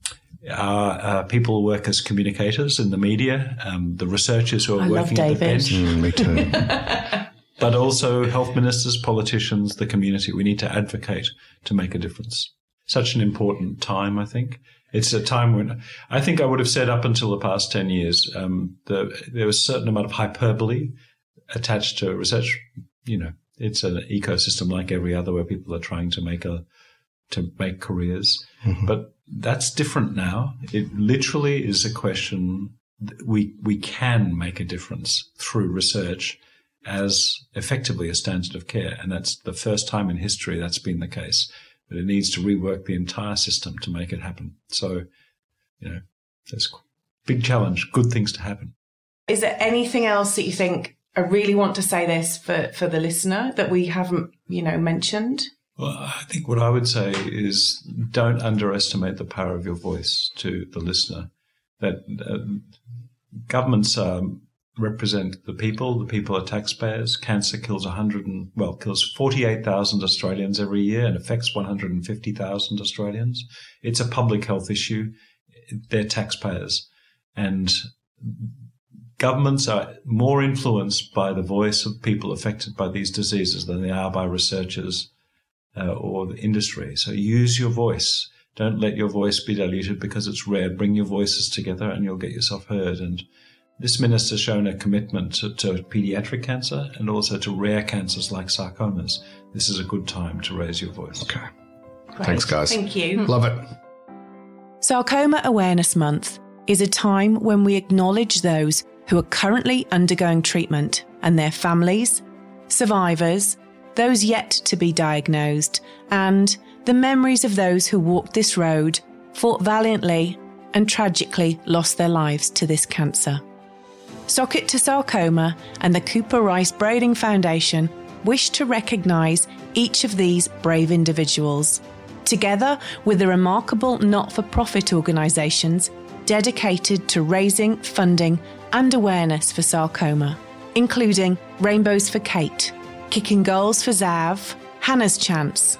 our, uh, people work as communicators in the media, um, the researchers who are I working at the bench. Mm, me too. but also health ministers, politicians, the community. We need to advocate to make a difference. Such an important time, I think. It's a time when I think I would have said up until the past 10 years, um, the, there was a certain amount of hyperbole attached to research. You know, it's an ecosystem like every other where people are trying to make a, to make careers. Mm-hmm. But that's different now. It literally is a question we we can make a difference through research as effectively a standard of care, and that's the first time in history that's been the case. But it needs to rework the entire system to make it happen. So, you know, there's big challenge, good things to happen. Is there anything else that you think I really want to say this for for the listener that we haven't, you know, mentioned? Well, I think what I would say is don't underestimate the power of your voice to the listener. That uh, governments um, represent the people. The people are taxpayers. Cancer kills 100 and, well, kills 48,000 Australians every year and affects 150,000 Australians. It's a public health issue. They're taxpayers. And governments are more influenced by the voice of people affected by these diseases than they are by researchers uh, or the industry. So use your voice. Don't let your voice be diluted because it's rare. Bring your voices together and you'll get yourself heard. And this minister's shown a commitment to, to pediatric cancer and also to rare cancers like sarcomas. This is a good time to raise your voice. Okay. Great. Thanks, guys. Thank you. Love it. Sarcoma Awareness Month is a time when we acknowledge those who are currently undergoing treatment and their families, survivors, those yet to be diagnosed, and the memories of those who walked this road, fought valiantly, and tragically lost their lives to this cancer. Sock it to Sarcoma and the Cooper Rice Brading Foundation wish to recognise each of these brave individuals, together with the remarkable not for profit organisations dedicated to raising, funding, and awareness for sarcoma, including Rainbows for Kate, Kicking Goals for Zav, Hannah's Chance,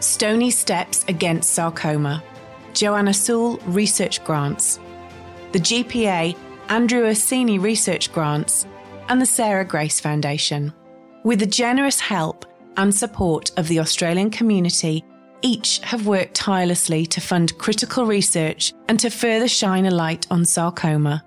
Stony Steps Against Sarcoma, Joanna Sewell Research Grants, the GPA Andrew Orsini Research Grants, and the Sarah Grace Foundation. With the generous help and support of the Australian community, each have worked tirelessly to fund critical research and to further shine a light on sarcoma